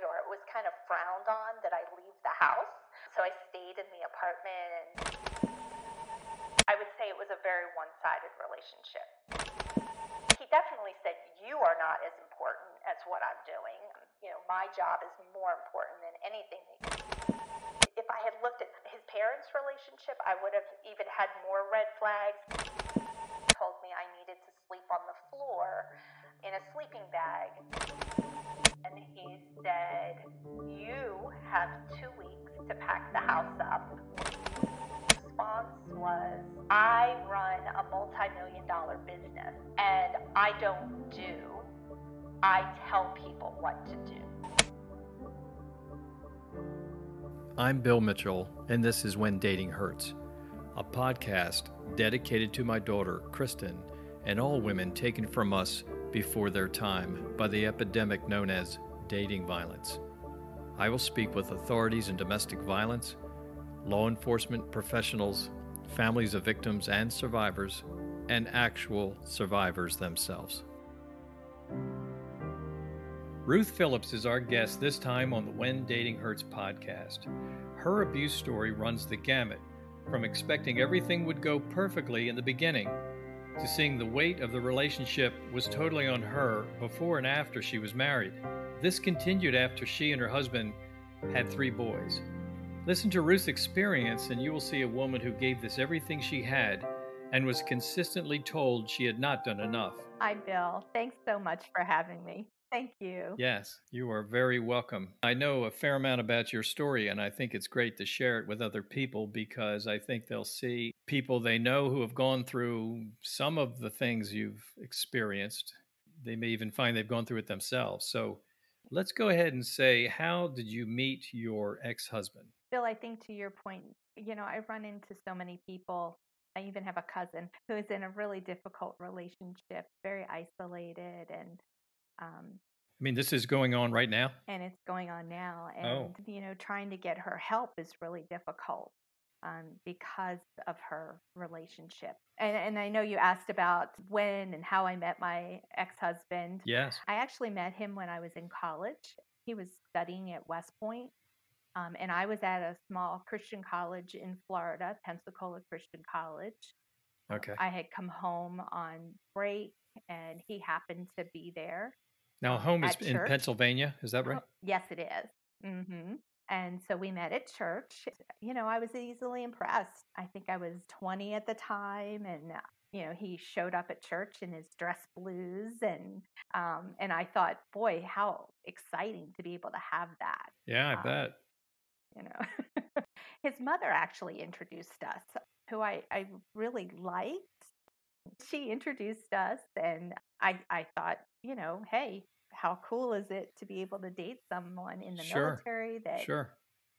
or it was kind of frowned on that I leave the house. So I stayed in the apartment and I would say it was a very one sided relationship. He definitely said, You are not as important as what I'm doing. You know, my job is more important than anything. If I had looked at his parents' relationship, I would have even had more red flags. He told me I needed to sleep on the floor in a sleeping bag. And he said, You have two weeks to pack the house up response was I run a multi million dollar business and I don't do, I tell people what to do. I'm Bill Mitchell, and this is When Dating Hurts, a podcast dedicated to my daughter, Kristen, and all women taken from us before their time by the epidemic known as dating violence. I will speak with authorities in domestic violence law enforcement professionals, families of victims and survivors, and actual survivors themselves. Ruth Phillips is our guest this time on the When Dating Hurts podcast. Her abuse story runs the gamut from expecting everything would go perfectly in the beginning to seeing the weight of the relationship was totally on her before and after she was married. This continued after she and her husband had three boys. Listen to Ruth's experience, and you will see a woman who gave this everything she had and was consistently told she had not done enough. Hi, Bill. Thanks so much for having me. Thank you. Yes, you are very welcome. I know a fair amount about your story, and I think it's great to share it with other people because I think they'll see people they know who have gone through some of the things you've experienced. They may even find they've gone through it themselves. So let's go ahead and say, how did you meet your ex husband? Bill, I think to your point, you know, I run into so many people. I even have a cousin who is in a really difficult relationship, very isolated, and um, I mean, this is going on right now. And it's going on now, and oh. you know, trying to get her help is really difficult um, because of her relationship. And, and I know you asked about when and how I met my ex-husband. Yes, I actually met him when I was in college. He was studying at West Point um, and I was at a small Christian college in Florida, Pensacola Christian College. Okay. I had come home on break and he happened to be there. Now, home is in Pennsylvania. Is that right? Yes, it is. Mm-hmm. And so we met at church. You know, I was easily impressed. I think I was 20 at the time, and uh, you know, he showed up at church in his dress blues, and um, and I thought, boy, how exciting to be able to have that. Yeah, I um, bet you know. His mother actually introduced us, who I, I really liked. She introduced us, and I, I thought, you know, hey, how cool is it to be able to date someone in the sure. military that sure.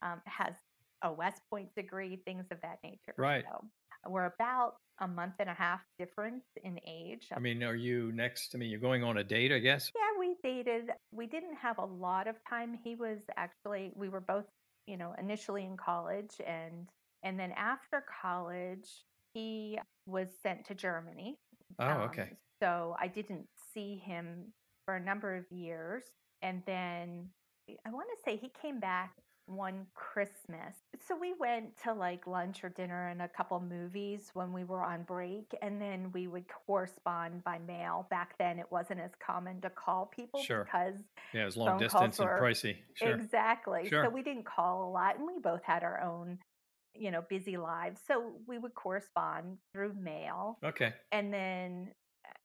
um, has a West Point degree, things of that nature. Right. So we're about a month and a half difference in age. I mean, are you next? I mean, you're going on a date, I guess? Yeah, we dated. We didn't have a lot of time. He was actually, we were both you know, initially in college and and then after college he was sent to Germany. Oh, um, okay. So I didn't see him for a number of years and then I want to say he came back one Christmas. So we went to like lunch or dinner and a couple movies when we were on break, and then we would correspond by mail. Back then, it wasn't as common to call people sure. because yeah, it was long distance were, and pricey. Sure. Exactly. Sure. So we didn't call a lot, and we both had our own, you know, busy lives. So we would correspond through mail. Okay. And then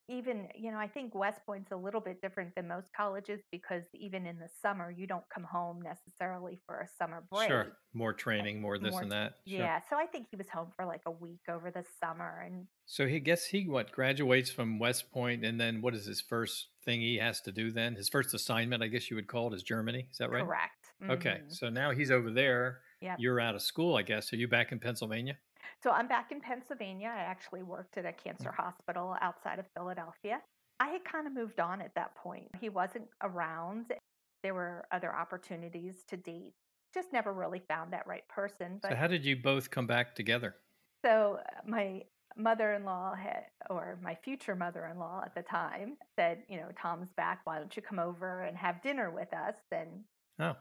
even you know i think west point's a little bit different than most colleges because even in the summer you don't come home necessarily for a summer break sure more training more this more, and that sure. yeah so i think he was home for like a week over the summer and so he gets he what graduates from west point and then what is his first thing he has to do then his first assignment i guess you would call it is germany is that right correct mm-hmm. okay so now he's over there yeah you're out of school i guess are you back in pennsylvania so I'm back in Pennsylvania. I actually worked at a cancer mm. hospital outside of Philadelphia. I had kind of moved on at that point. He wasn't around. There were other opportunities to date. Just never really found that right person. But so how did you both come back together? So my mother-in-law had or my future mother-in-law at the time said, you know, Tom's back, why don't you come over and have dinner with us? And Oh,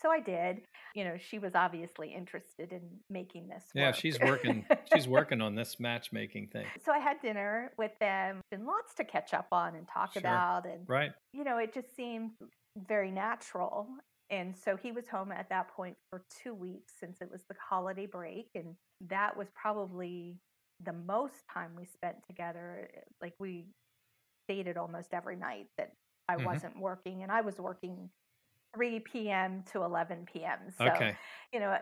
So I did. You know, she was obviously interested in making this yeah. work. She's working. She's working on this matchmaking thing. so I had dinner with them and lots to catch up on and talk Sure. about. And, Right. you know, it just seemed very natural. And so he was home at that point for two weeks since it was the holiday break. And that was probably the most time we spent together. Like we dated almost every night that I Mhm. wasn't working. And I was working 3 p.m. to 11 p.m. So, Okay. you know,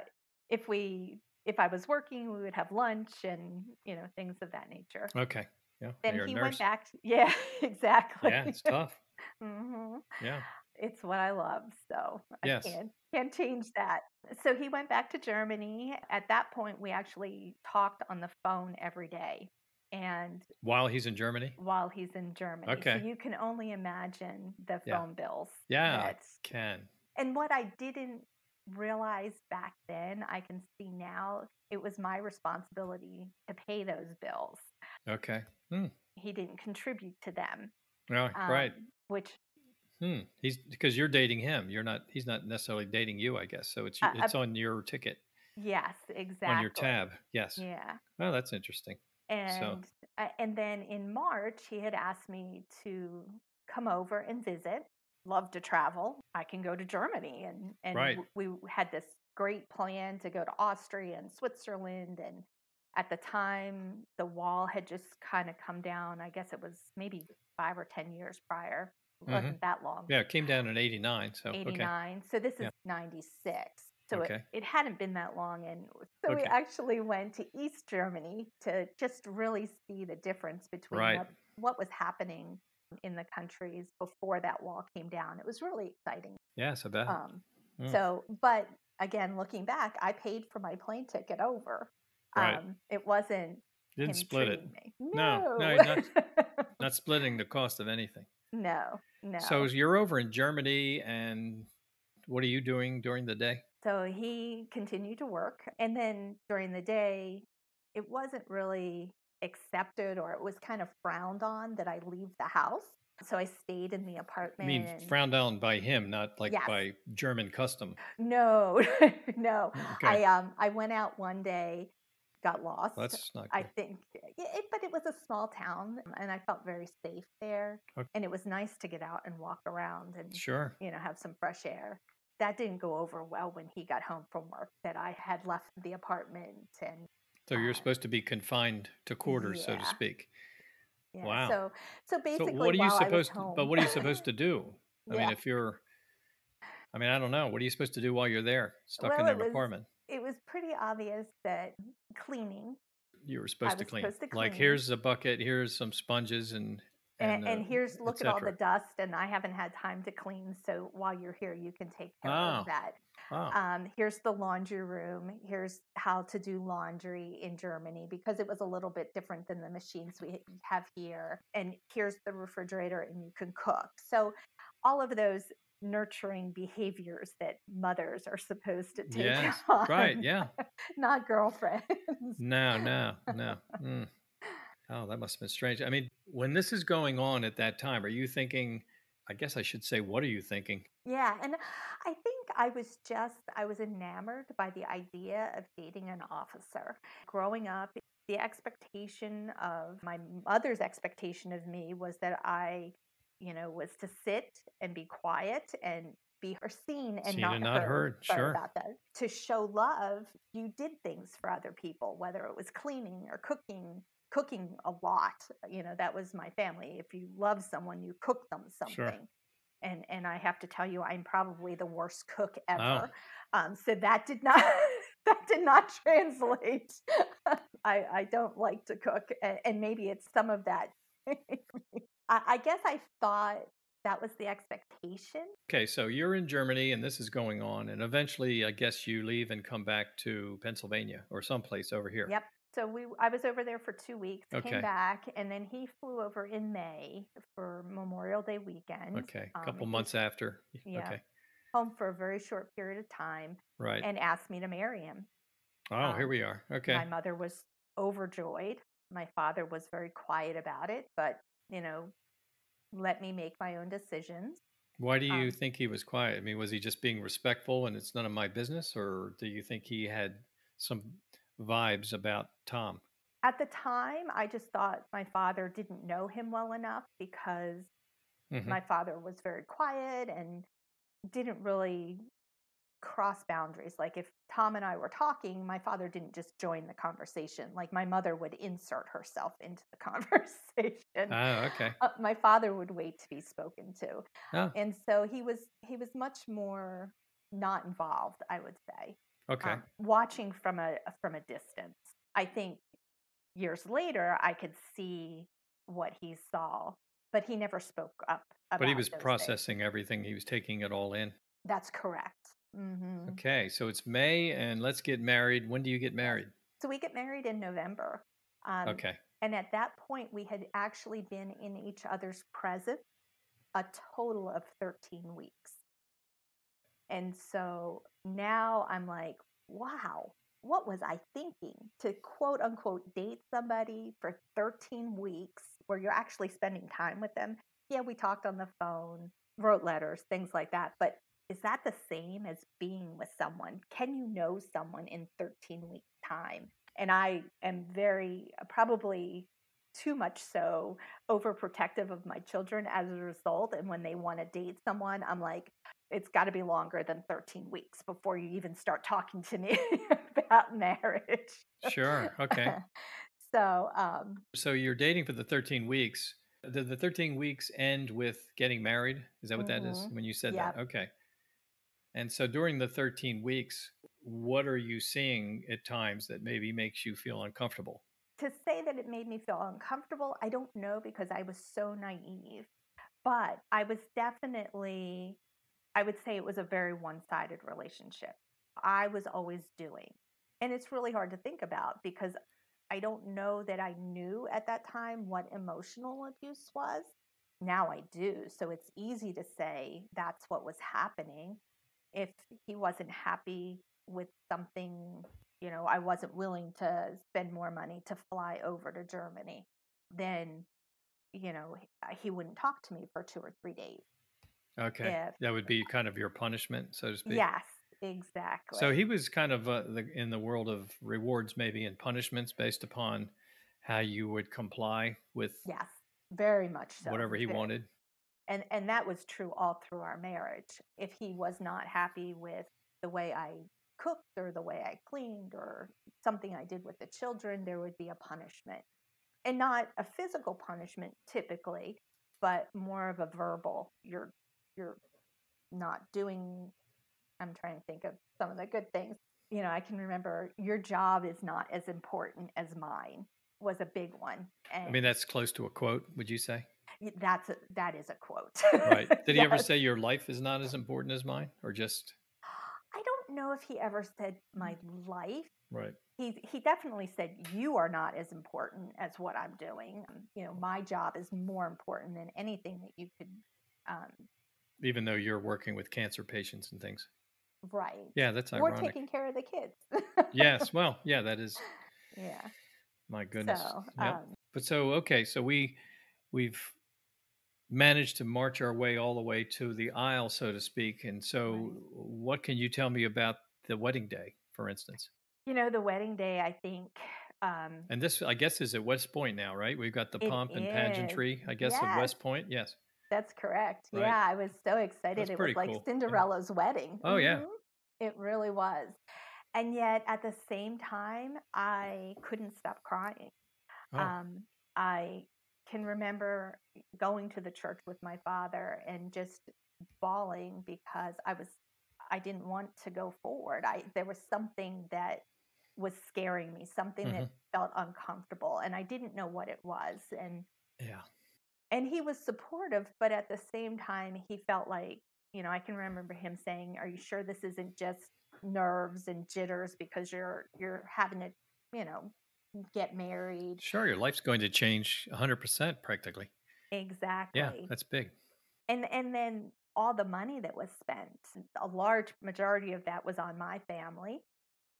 if we, if I was working, we would have lunch and, you know, things of that nature. Okay. Yeah. Then he went back. Yeah, exactly. Yeah, it's tough. hmm Yeah. It's what I love, so I Yes. can't can't change that. So he went back to Germany. At that point, we actually talked on the phone every day, and While he's in Germany. while he's in Germany, Okay. so you can only imagine the Yeah. phone bills. Yeah, I That's- can. and what I didn't realize back then, I can see now. It was my responsibility to pay those bills. Okay. Hmm. He didn't contribute to them. Right. um, Which Hmm. He's because you're dating him. You're not. He's not necessarily dating you, I guess. So it's Uh, it's on your ticket yes, exactly. on your tab. Yes. Yeah. Oh, that's interesting. And uh, and then in March, he had asked me to come over and visit. Love to travel. I can go to Germany, and and Right. we had this great plan to go to Austria and Switzerland. And at the time, the wall had just kind of come down. I guess it was maybe five or ten years prior. It wasn't that long. Mm-hmm. Yeah, it came down in '89. So okay. 89. So this is Yeah. 96. So Okay. it, it hadn't been that long. And so we actually went to East Germany to just really see the difference between Right. what, what was happening in the countries before that wall came down. It was really exciting. Yeah, so that. Um, Mm. So, but again, looking back, I paid for my plane ticket over. Right. Um, it wasn't Didn't split it. me. No, No, no, he's Not splitting the cost of anything. no, no. So you're over in Germany, and what are you doing during the day? So he continued to work. And then during the day, it wasn't really accepted or it was kind of frowned on that I leave the house. So I stayed in the apartment. I mean, and- frowned on by him, not like Yes. by German custom. no, no. Okay, I um I went out one day, got lost. that's not Good. I think, it, but it was a small town, and I felt very safe there. Okay. And it was nice to get out and walk around and Sure. you know, have some fresh air. That didn't go over well when he got home from work, that I had left the apartment and So you're uh, supposed to be confined to quarters, so to speak. yeah. Wow. So so So basically what are you supposed to? But what are you supposed to do? I mean, if you're, I mean, I don't know. What are you supposed to do while you're there, stuck in Well, that it was- apartment? it was pretty obvious that cleaning You were supposed to clean. supposed to Like here's a bucket. Here's some sponges and and, and, uh, here's look at all the dust and I haven't had time to clean so while you're here you can take care Oh. of that. Oh, Um, here's the laundry room. Here's how to do laundry in Germany because it was a little bit different than the machines we have here. And here's the refrigerator, and you can cook. So, all of those nurturing behaviors that mothers are supposed to take yes. on, Right. Yeah. not girlfriends. No. No. No. Mm. Oh, that must have been strange. I mean, when this is going on at that time, are you thinking? I guess I should say, what are you thinking? Yeah, and I think I was just I was enamored by the idea of dating an officer. Growing up, the expectation of my mother's expectation of me was that I, you know, was to sit and be quiet and be her seen and Seen not and not heard. heard, sure. about that. To show love, you did things for other people, whether it was cleaning or cooking. Cooking a lot, you know, that was my family. If you love someone, you cook them something Sure. and and I have to tell you, I'm probably the worst cook Oh. ever. Um, so that did not that did not translate. I I don't like to cook, and, and maybe it's some of that. I, I guess I thought that was the expectation. Okay, so you're in Germany and this is going on, and eventually, I guess you leave and come back to Pennsylvania or someplace over here. Yep. So we I was over there for two weeks, Okay. came back, and then he flew over in May for Memorial Day weekend. Okay, a um, couple he months after. Yeah. Okay, home for a very short period of time, right. and asked me to marry him. oh, here um, we are. Okay. My mother was overjoyed. My father was very quiet about it, but, you know, let me make my own decisions. Why do you Um, think he was quiet? I mean, was he just being respectful and it's none of my business, or do you think he had some vibes about Tom? at the time, I just thought my father didn't know him well enough because hmm my father was very quiet and didn't really cross boundaries. Like if Tom and I were talking, my father didn't just join the conversation. Like my mother would insert herself into the conversation. Oh, okay. Uh, my father would wait to be spoken to. Oh, And so he was he was much more not involved, I would say. Okay. Um, watching from a from a distance. I think years later I could see what he saw, but he never spoke up about But he was those things. processing everything. He was taking it all in. That's correct. Mm-hmm. Okay, so it's May, and let's get married. When do you get married? So we get married in November. Um, Okay. and at that point, we had actually been in each other's presence a total of 13 weeks. And so now I'm like, wow, what was I thinking to quote unquote date somebody for 13 weeks where you're actually spending time with them? Yeah, we talked on the phone, wrote letters, things like that. But is that the same as being with someone? Can you know someone in 13 weeks' time? And I am very, uh, probably too much so, overprotective of my children as a result. And when they want to date someone, I'm like, it's got to be longer than 13 weeks before you even start talking to me about marriage. Sure. Okay. so, um, So you're dating for the 13 weeks. Did the 13 weeks end with getting married? Is that what that is mhm, when you said yep. that? Okay. And so during the 13 weeks, what are you seeing at times that maybe makes you feel uncomfortable? to say that it made me feel uncomfortable, I don't know because I was so naive. But I was definitely, I would say it was a very one sided relationship. I was always doing. And it's really hard to think about because I don't know that I knew at that time what emotional abuse was. Now I do. So it's easy to say that's what was happening. If he wasn't happy with something you know, I wasn't willing to spend more money to fly over to Germany, then, you know, he wouldn't talk to me for two or three days. Okay. If, That would be kind of your punishment, so to speak. yes, exactly. So he was kind of uh, the, in the world of rewards, maybe, and punishments based upon how you would comply with Yes, very much so. whatever he Ve- wanted. And, and that was true all through our marriage. If he was not happy with the way I cooked or the way I cleaned or something I did with the children, there would be a punishment. And not a physical punishment typically, but more of a verbal. You're you're not doing I'm trying to think of some of the good things. You know, I can remember your job is not as important as mine was a big one. And I mean, that's close to a quote, would you say? that's a, that is a quote. Right. Did he ever say your life is not as important as mine or just, I don't know if he ever said my life. right? He he definitely said you are not as important as what I'm doing. You know, my job is more important than anything that you could um, Even though you're working with cancer patients and things. Right. Yeah, that's ironic. taking care of the kids. Yes. Well, yeah, that is yeah. my goodness. So, Yep. um, But so okay, so we we've managed to march our way all the way to the aisle, so to speak. And so, Right. what can you tell me about the wedding day, for instance? you know, the wedding day, I think um, And this, I guess, is at West Point now, right? We've got the pomp and is. pageantry, I guess, of Yes, West Point. Yes, that's correct. right. Yeah, I was so excited. That's It was like cool. Yeah. Cinderella's wedding. Oh yeah. hmm It really was. And yet, at the same time, I couldn't stop crying. Oh, Um, I can remember going to the church with my father and just bawling because I was I didn't want to go forward. I there was something that was scaring me, something hmm that felt uncomfortable, and I didn't know what it was. And yeah. And he was supportive, but at the same time, he felt like you know I can remember him saying, "Are you sure this isn't just nerves and jitters because you're you're having to you know get married?" Sure, your life's going to change 100% practically. Exactly. Yeah, that's big. and and then all the money that was spent a large majority of that was on my family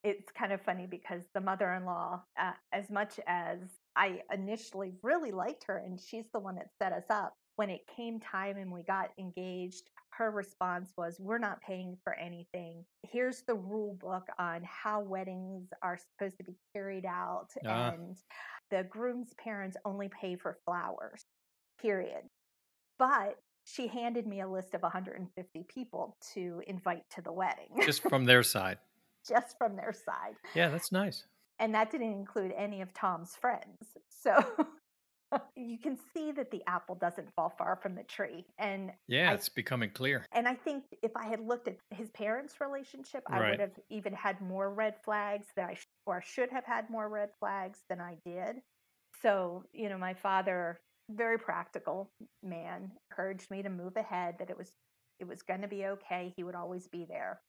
it's kind of funny because the mother-in-law uh, as much as i initially really liked her and she's the one that set us up when it came time and we got engaged, her response was, We're not paying for anything. Here's the rule book on how weddings are supposed to be carried out. Ah. And the groom's parents only pay for flowers, period. But she handed me a list of 150 people to invite to the wedding, Just from their side. just from their side. Yeah, that's nice. And that didn't include any of Tom's friends. So you can see that the apple doesn't fall far from the tree. And Yeah, I- it's becoming clear. and I think if I had looked at his parents' relationship, I Right. would have even had more red flags that I sh- or should have had more red flags than I did. So, you know, my father, very practical man, encouraged me to move ahead that it was it was going to be okay. He would always be there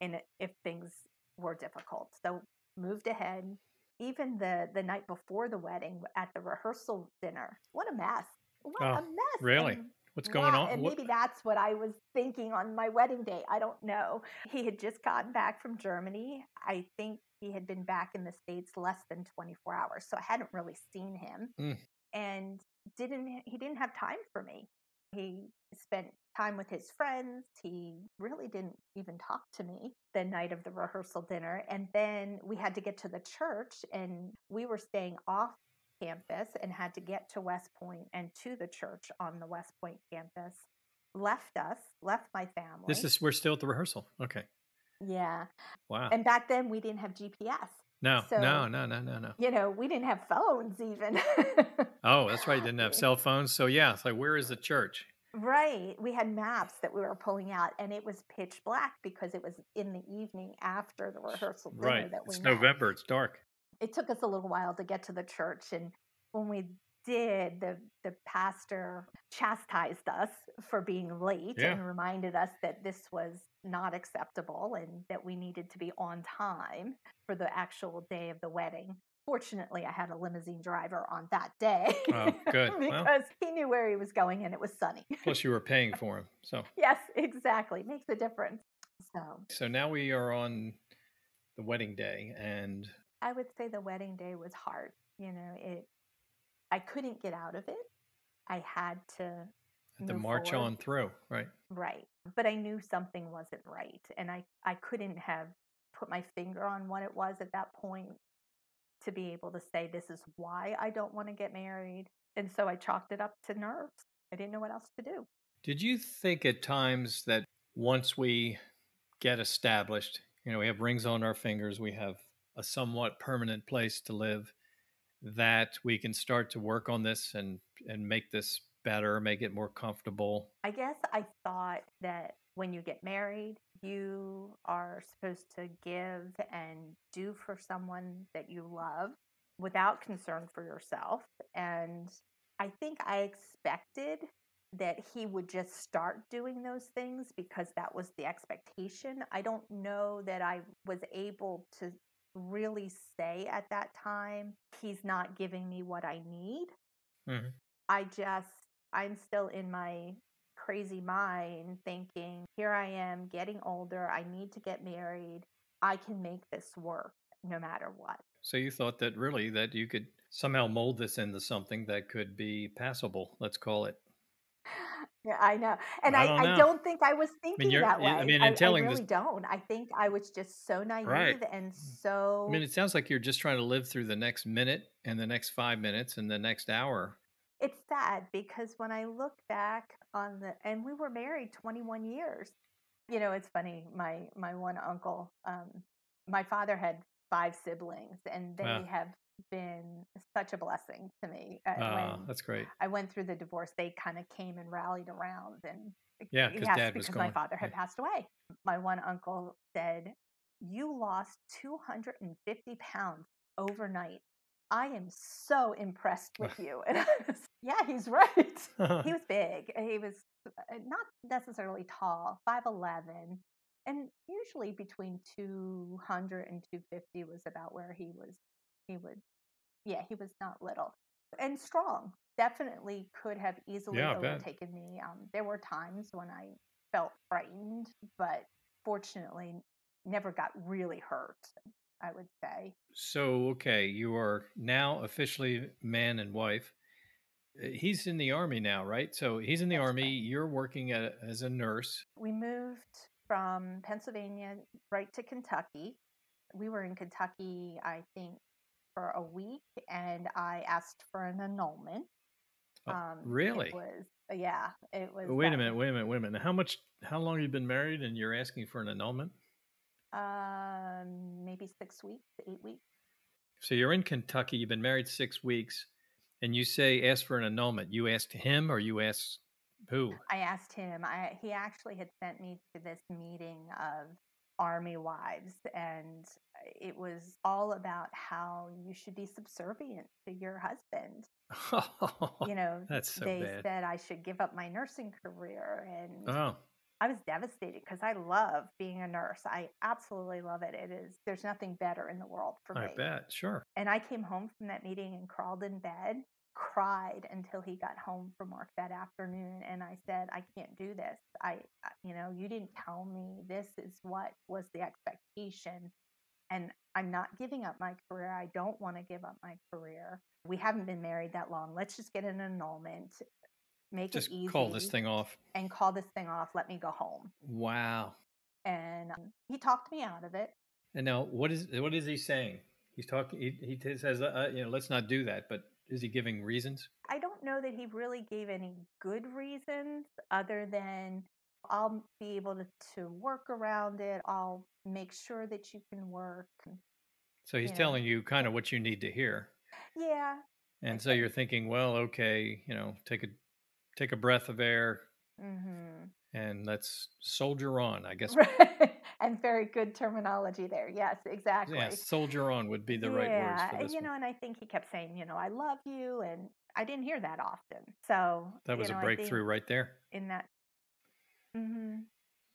and if things were difficult. So, moved ahead. Even the the night before the wedding at the rehearsal dinner. What a mess. What Oh, a mess. really? And What's going Wow, on? And What- maybe that's what I was thinking on my wedding day. I don't know. He had just gotten back from Germany. I think he had been back in the States less than 24 hours. So I hadn't really seen him. Mm. And didn't he didn't have time for me. He spent time with his friends. He really didn't even talk to me the night of the rehearsal dinner. And then we had to get to the church and we were staying off campus and had to get to West Point and to the church on the West Point campus. Left us, left my family. this is we're still at the rehearsal. Okay. yeah. Wow. And back then we didn't have GPS. No, so- no, no, no, no, no. You know, we didn't have phones even. Oh, that's right. You didn't have cell phones. So yeah, it's like where is the church? Right. We had maps that we were pulling out, and it was pitch black because it was in the evening after the rehearsal dinner Right. that we It's met. November. It's dark. It took us a little while to get to the church, and when we did, the the pastor chastised us for being late Yeah. and reminded us that this was not acceptable and that we needed to be on time for the actual day of the wedding. Fortunately, I had a limousine driver on that day. Oh, good. Well- because he knew where he was going and it was sunny. Plus, you were paying for him. So, Yes, exactly. Makes a difference. So so now we are on the wedding day, and I would say the wedding day was hard. You know, it I couldn't get out of it. I had to the march forward. on through. Right. right. But I knew something wasn't right. And I, I couldn't have put my finger on what it was at that point to be able to say this is why I don't want to get married. And so I chalked it up to nerves. I didn't know what else to do. Did you think at times that once we get established, you know, we have rings on our fingers, we have a somewhat permanent place to live, that we can start to work on this and and make this better, make it more comfortable? I guess I thought that when you get married, you are supposed to give and do for someone that you love without concern for yourself. And I think I expected that he would just start doing those things because that was the expectation. I don't know that I was able to really say at that time, he's not giving me what I need. Mhm. I just, I'm still in my crazy mind thinking, here I am getting older. I need to get married. I can make this work no matter what. So you thought that really that you could somehow mold this into something that could be passable, let's call it. Yeah, I know. And I I, don't I, don't think I was thinking you're- that way. I mean, I, in telling I this- really don't. I think I was just so naive Right. and so. I mean, it sounds like you're just trying to live through the next minute and the next five minutes and the next hour. it's sad because when I look back on the and we were married 21 years. You know, it's funny. My my one uncle, um, my father had five siblings, and they Wow. have been such a blessing to me. Uh, Ah, that's great. I went through the divorce, they kind of came and rallied around, and Yeah, yes, dad because my father had Yeah. passed away. My one uncle said, "You lost 250 pounds overnight. I am so impressed with you." And I was, yeah, he's right. he was big. He was uh, not necessarily tall, 5'11, and usually between 200 and 250 was about where he was. He would, yeah, he was not little and strong. Definitely could have easily Yeah, overtaken me. Um, there were times when I felt frightened, but fortunately never got really hurt, I would say. So, okay, you are now officially man and wife. uh, he's in the army now, right? So he's in the That's army. right. You're working at, as a nurse. We moved from Pennsylvania right to Kentucky. We were in Kentucky, I think, for a week, and I asked for an annulment. Oh, Um, really? It was, yeah, it was. Wait a minute. Wait a minute. Wait a minute. How much? How long have you been married, and you're asking for an annulment? Um, maybe six weeks, eight weeks. So you're in Kentucky. You've been married six weeks, and you say ask for an annulment. You asked him, or you asked who? I asked him. I he actually had sent me to this meeting of army wives, and it was all about how you should be subservient to your husband. You know, That's so they bad. said I should give up my nursing career, and Oh, I was devastated because I love being a nurse. I absolutely love it. It is there's nothing better in the world for I me. bet. Sure. And I came home from that meeting and crawled in bed, cried until he got home from work that afternoon. And I said, I can't do this. I, I- you know, you didn't tell me this is what was the expectation. And I'm not giving up my career. I don't want to give up my career. We haven't been married that long. Let's just get an annulment, make Just it easy, call this thing off. and call this thing off. Let me go home. Wow. And um, he talked me out of it. And now, what is what is he saying? He's talking. He, he says, uh, you know, let's not do that. But is he giving reasons? I don't know that he really gave any good reasons other than I'll be able to, to work around it. I'll make sure that you can work. So he's Yeah. telling you kind of what you need to hear, Yeah. and so you're thinking, well, okay, you know, take a take a breath of air mm-hmm. and let's soldier on. I guess. and very good terminology there. Yes, exactly. Yeah, soldier on would be the right words Yeah, for and, this you one. know, and I think he kept saying, you know, I love you, and I didn't hear that often. So That you was know, a breakthrough right there. in that. Hmm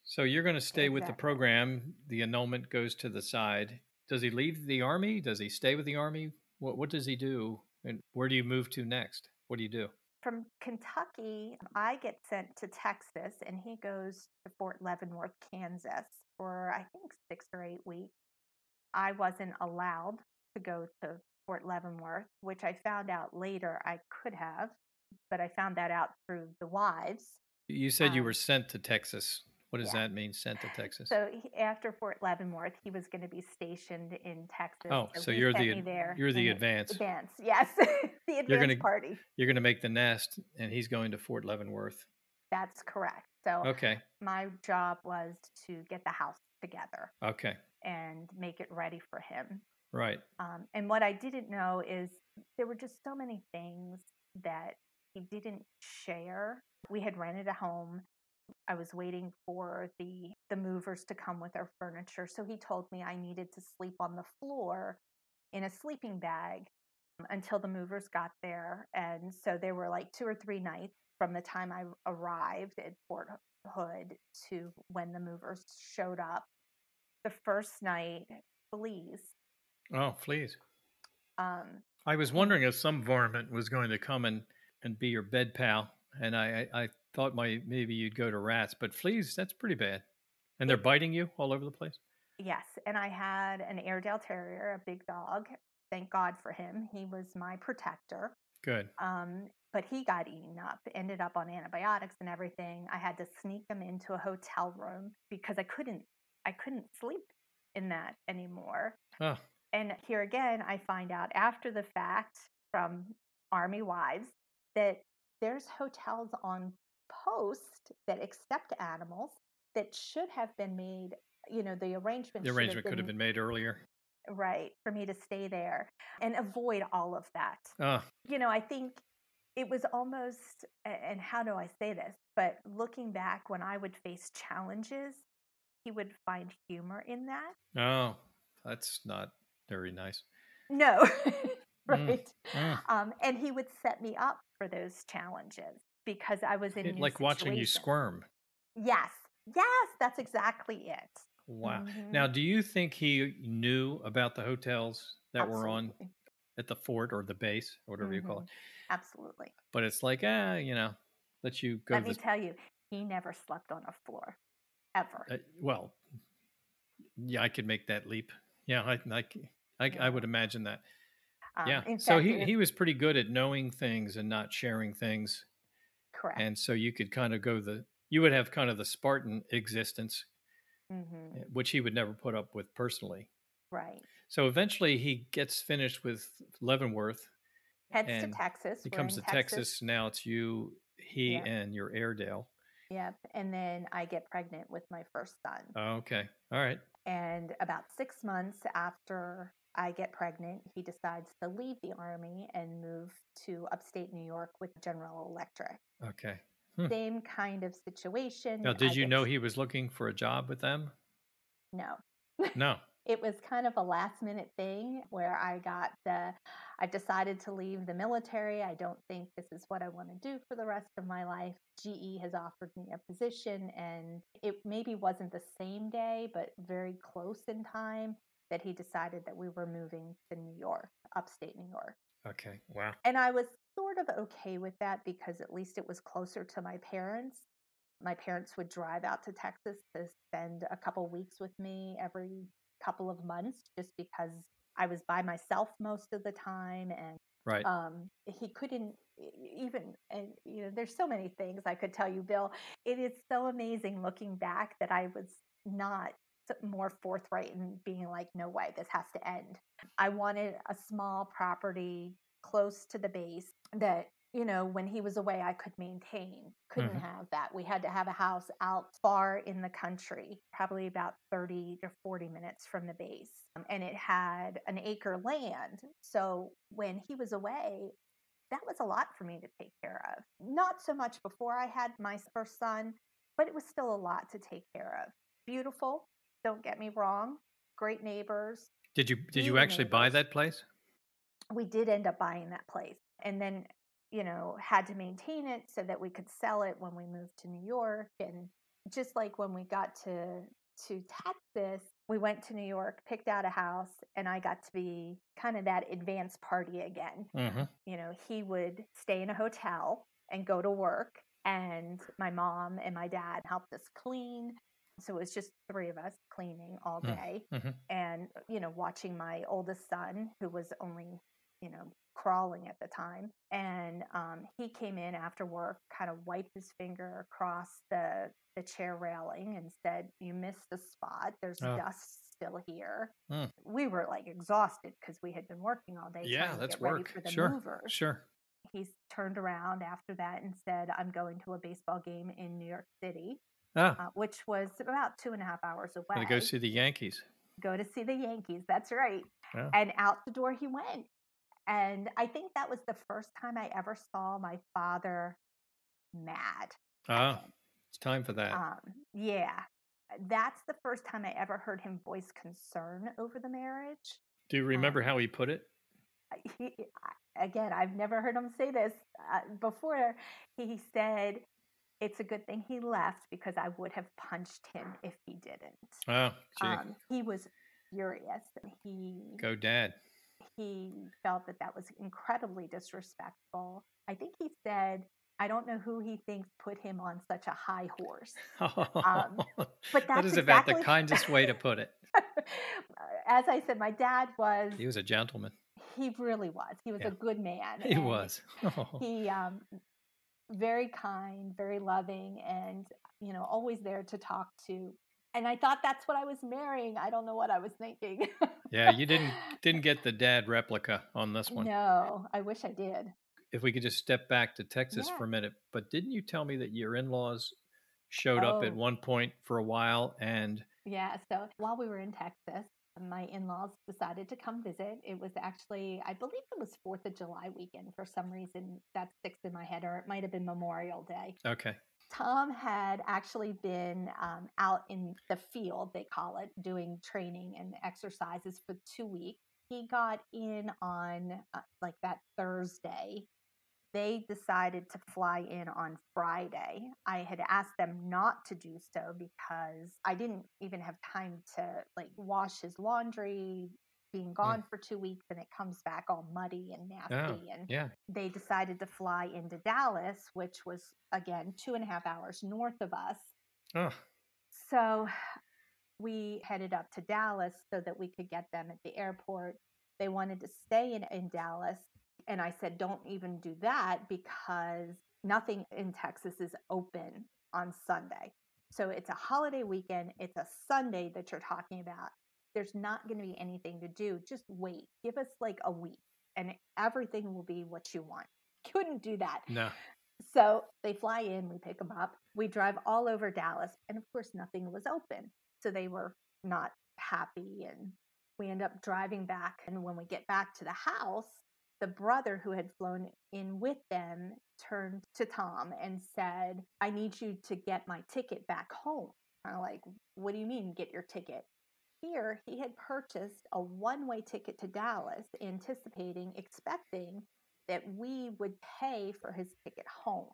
So you're going to stay with the program. The annulment goes to the side. Does he leave the army? Does he stay with the army? What What does he do? And where do you move to next? What do you do? from Kentucky, I get sent to Texas, and he goes to Fort Leavenworth, Kansas, for I think six or eight weeks. I wasn't allowed to go to Fort Leavenworth, which I found out later I could have, but I found that out through the wives. You said you Um, were sent to Texas. What does yeah. that mean? Sent to Texas? So he, after Fort Leavenworth, he was going to be stationed in Texas. oh, so he you're the there. you're the advance. Advance, yes, the advance gonna- party. You're going to make the nest, and he's going to Fort Leavenworth. That's correct. So Okay. my job was to get the house together Okay. and make it ready for him. Right. Um, and what I didn't know is there were just so many things that he didn't share. We had rented a home. I was waiting for the the movers to come with our furniture. So he told me I needed to sleep on the floor in a sleeping bag until the movers got there. And so there were like two or three nights from the time I arrived at Fort Hood to when the movers showed up. The first night, fleas. Oh, fleas. Um, I was wondering if some varmint was going to come and, and be your bed pal, and I, I, I thought my maybe you'd go to rats, but fleas that's pretty bad, and they're biting you all over the place. Yes, and I had an Airedale Terrier, a big dog. Thank God for him. He was my protector. Good. Um, but he got eaten up, ended up on antibiotics and everything. I had to sneak him into a hotel room because I couldn't I couldn't sleep in that anymore. Oh, And here again, I find out after the fact from Army wives that there's hotels on post that accept animals that should have been made. You know, the arrangement the arrangement could have been made earlier. right for me to stay there and avoid all of that. Oh, You know, I think it was almost, and how do I say this? But looking back, when I would face challenges, he would find humor in that. oh, that's not very nice. No, right. Mm. Um, and he would set me up for those challenges because I was in It- like watching you squirm. Yes, yes, that's exactly it. Wow. Mhm. Now, do you think he knew about the hotels that were on at the fort or the base, or whatever you call it? Mhm. Absolutely. But it's like, ah, you know, let you go. Let me the, tell you, he never slept on a floor, ever. uh, well, yeah, I could make that leap. Yeah, i i i would imagine that. Um, yeah. So fact, he, was- he was pretty good at knowing things and not sharing things. correct. And so you could kind of go the, you would have kind of the Spartan existence, hmm eh, which he would never put up with personally. Right. So eventually he gets finished with Leavenworth. Heads to Texas. He comes to in Texas. Now it's you, he, Yeah. and your Airedale. Yep. And then I get pregnant with my first son. Oh, okay. All right. And about six months after I get pregnant, he decides to leave the Army and move to upstate New York with General Electric. Okay. Hmm. Same kind of situation. Now, did I you know he was looking for a job with them? No. No. It was kind of a last minute thing where I got the, I've decided to leave the military. I don't think this is what I want to do for the rest of my life. GE has offered me a position, and it maybe wasn't the same day, but very close in time that he decided that we were moving to New York, upstate New York. Okay. Wow. And I was sort of okay with that because at least it was closer to my parents. My parents would drive out to Texas to spend a couple weeks with me every couple of months just because I was by myself most of the time and Right. um, he couldn't even and you know there's so many things i could tell you bill it is so amazing looking back that i was not more forthright and being like no way this has to end. I wanted a small property close to the base that you know when he was away i could maintain couldn't Mhm. have that. We had to have a house out far in the country probably about 30 to 40 minutes from the base Um, and it had an acre land. So when he was away that was a lot for me to take care of. Not so much before i had my first son but it was still a lot to take care of. Beautiful don't get me wrong great neighbors Did you did you actually buy that place? we did end up buying that place and then you know had to maintain it so that we could sell it when we moved to new york and just like when we got to to texas we went to new york picked out a house and i got to be kind of that advanced party again Mm-hmm. you know he would stay in a hotel and go to work and my mom and my dad helped us clean so it was just three of us cleaning all Mm, day mhm. and you know watching my oldest son who was only you know crawling at the time and um, he came in after work kind of wiped his finger across the the chair railing and said you missed a spot there's Oh. dust still here Mm. we were like exhausted because we had been working all day Yeah, trying to that's get ready work. for the Sure. movers Sure. he's turned around after that and said i'm going to a baseball game in new york city Ah, uh, which was about two and a half hours away gonna go see the Yankees. go to see the Yankees. That's right. Yeah. And out the door he went. And I think that was the first time I ever saw my father mad. Ah, it's time for that. Um, yeah. That's the first time I ever heard him voice concern over the marriage. Do you remember how he put it? He, again, I've never heard him say this uh, before. He said, It's a good thing he left because I would have punched him if he didn't. Oh, Um, he was furious. He go dad. he felt that that was incredibly disrespectful. I think he said, I don't know who he thinks put him on such a high horse. Um, but that is about the kindest way to put it. As I said, my dad was, He was a gentleman. he really was. He was Yeah. a good man. He was. He, um, very kind, very loving, and, you know, always there to talk to. And I thought that's what I was marrying. I don't know what I was thinking. yeah, you didn't didn't get the dad replica on this one. No, I wish I did. If we could just step back to Texas Yeah. for a minute, but didn't you tell me that your in-laws showed up at Oh. one point for a while and Yeah, so while we were in Texas, my in laws decided to come visit. It was actually, I believe it was 4th of July weekend for some reason that sticks in my head, or it might have been Memorial Day. okay. Tom had actually been um, out in the field, they call it, doing training and exercises for two weeks. He got in on uh, like that Thursday. They decided to fly in on Friday. I had asked them not to do so because I didn't even have time to like wash his laundry, being mm. gone for two weeks, and it comes back all muddy and oh, nasty. and Yeah. they decided to fly into Dallas, which was again two and a half hours north of us. Oh, So we headed up to Dallas so that we could get them at the airport. They wanted to stay in, in Dallas. And I said, don't even do that because nothing in Texas is open on Sunday. So it's a holiday weekend. It's a Sunday that you're talking about. There's not going to be anything to do. Just wait. Give us like a week and everything will be what you want. Couldn't do that. No. So they fly in, we pick them up, we drive all over Dallas, and of course, nothing was open. So they were not happy. And we end up driving back. And when we get back to the house, the brother who had flown in with them turned to Tom and said, I need you to get my ticket back home. I'm like, what do you mean, get your ticket? Here, he had purchased a one way ticket to Dallas, anticipating, expecting that we would pay for his ticket home.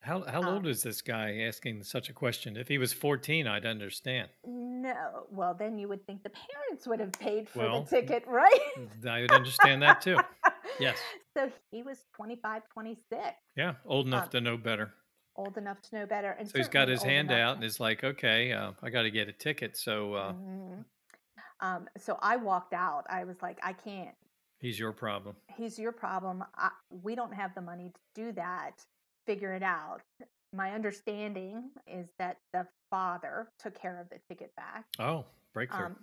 How how Um, old is this guy asking such a question? If he was 14, I'd understand. No, well, then you would think the parents would have paid for Well, the ticket, right? I would understand that too. Yes. So he was 25, 26, Yeah, old enough Um, to know better. old enough to know better. And So he's got his hand out and is like, okay, uh, I got to get a ticket. So uh, Mhm. Um, so I walked out. I was like, I can't. he's your problem. He's your problem. I, we don't have the money to do that. Figure it out. My understanding is that the father took care of the ticket back. Oh, breakthrough. Um,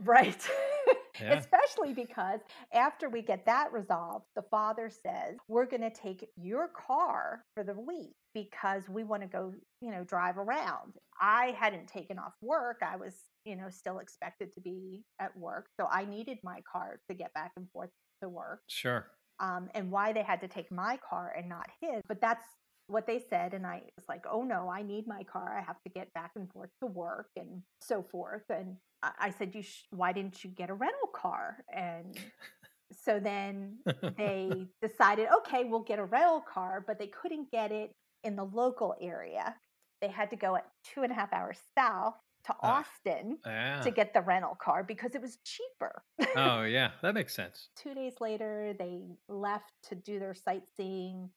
right. Yeah. Especially because after we get that resolved, the father says, We're going to take your car for the week because we want to go, you know, drive around. I hadn't taken off work. I was, you know, still expected to be at work. So I needed my car to get back and forth to work. sure. Um, and why they had to take my car and not his. But that's what they said. And I was like, oh no, I need my car. I have to get back and forth to work and so forth. And I said, you sh- why didn't you get a rental car? And so then they decided, okay, we'll get a rental car, but they couldn't get it in the local area. They had to go at two and a half hours south to Ah. Austin yeah. to get the rental car because it was cheaper. oh, yeah. That makes sense. Two days later, they left to do their sightseeing.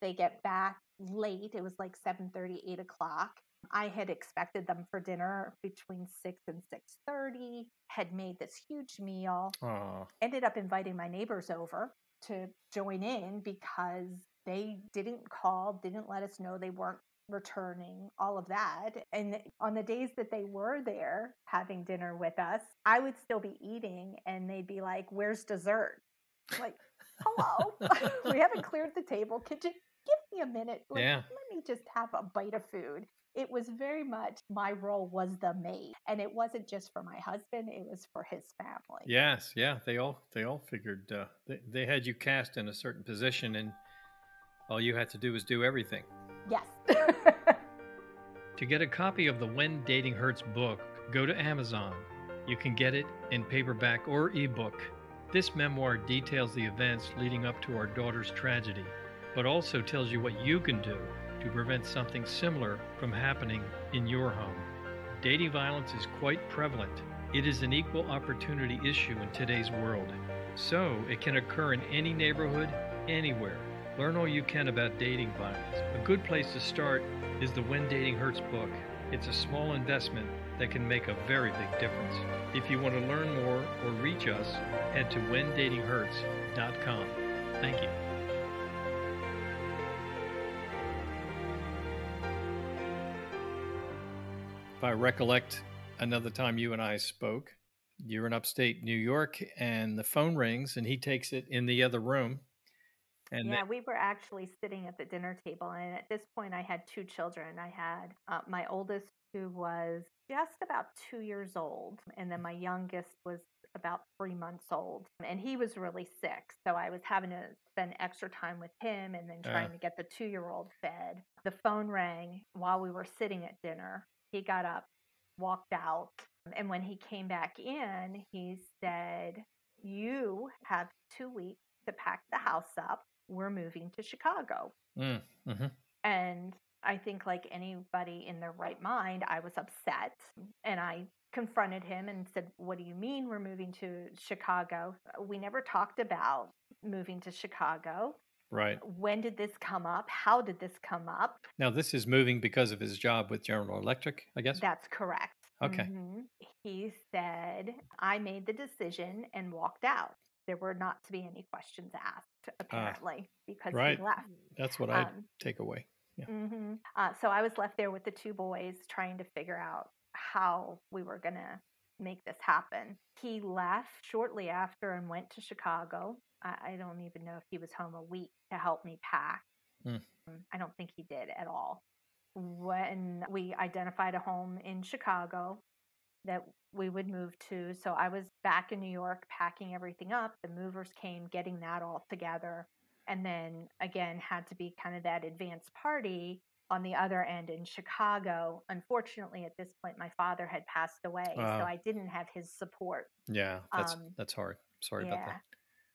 They get back late. It was like 7:30, 8 o'clock. I had expected them for dinner between 6 and 6:30, had made this huge meal Oh, ended up inviting my neighbors over to join in because they didn't call, didn't let us know they weren't returning, all of that. And on the days that they were there having dinner with us, I would still be eating and they'd be like, Where's dessert? Like, hello, we haven't cleared the table. Could you me a minute? Like, Yeah. Let me just have a bite of food. It was very much my role was the maid. And it wasn't just for my husband, it was for his family. yes. Yeah. They all they all figured uh, they, they had you cast in a certain position and all you had to do was do everything. Yes. To get a copy of the When Dating Hurts book, go to Amazon. You can get it in paperback or ebook. This memoir details the events leading up to our daughter's tragedy, but also tells you what you can do to prevent something similar from happening in your home. Dating violence is quite prevalent. It is an equal opportunity issue in today's world. So, it can occur in any neighborhood, anywhere. Learn all you can about dating violence. A good place to start is the When Dating Hurts book. It's a small investment that can make a very big difference. If you want to learn more or reach us, head to whendatinghurts.com. Thank you. I recollect another time you and I spoke, you're in upstate New York and the phone rings and he takes it in the other room. And yeah, we were actually sitting at the dinner table, and at this point, I had two children. I had uh, my oldest, who was just about two years old, and then my youngest was about three months old. And he was really sick, so I was having to spend extra time with him and then Ah. trying to get the two year old fed. The phone rang while we were sitting at dinner. He got up, walked out, and when he came back in, he said, You have two weeks to pack the house up. We're moving to Chicago. Mm, mhm. And I think, like anybody in their right mind, I was upset and I confronted him and said, What do you mean we're moving to Chicago? We never talked about moving to Chicago. Right. When did this come up? How did this come up? Now, this is moving because of his job with General Electric, I guess? That's correct. Okay. Mhm. He said, I made the decision and walked out. there were not to be any questions asked, apparently, because right. he left. That's what I um, take away. Yeah. Mm-hmm. Uh, so I was left there with the two boys trying to figure out how we were going to make this happen. He left shortly after and went to Chicago. I, I don't even know if he was home a week to help me pack. Mm. I don't think he did at all. When we identified a home in Chicago that we would move to, so I was back in New York packing everything up. The movers came, getting that all together. And then again, had to be kind of that advance party on the other end in Chicago. Unfortunately, at this point, my father had passed away, uh, so I didn't have his support. Yeah, that's um, that's hard. Sorry yeah. about that.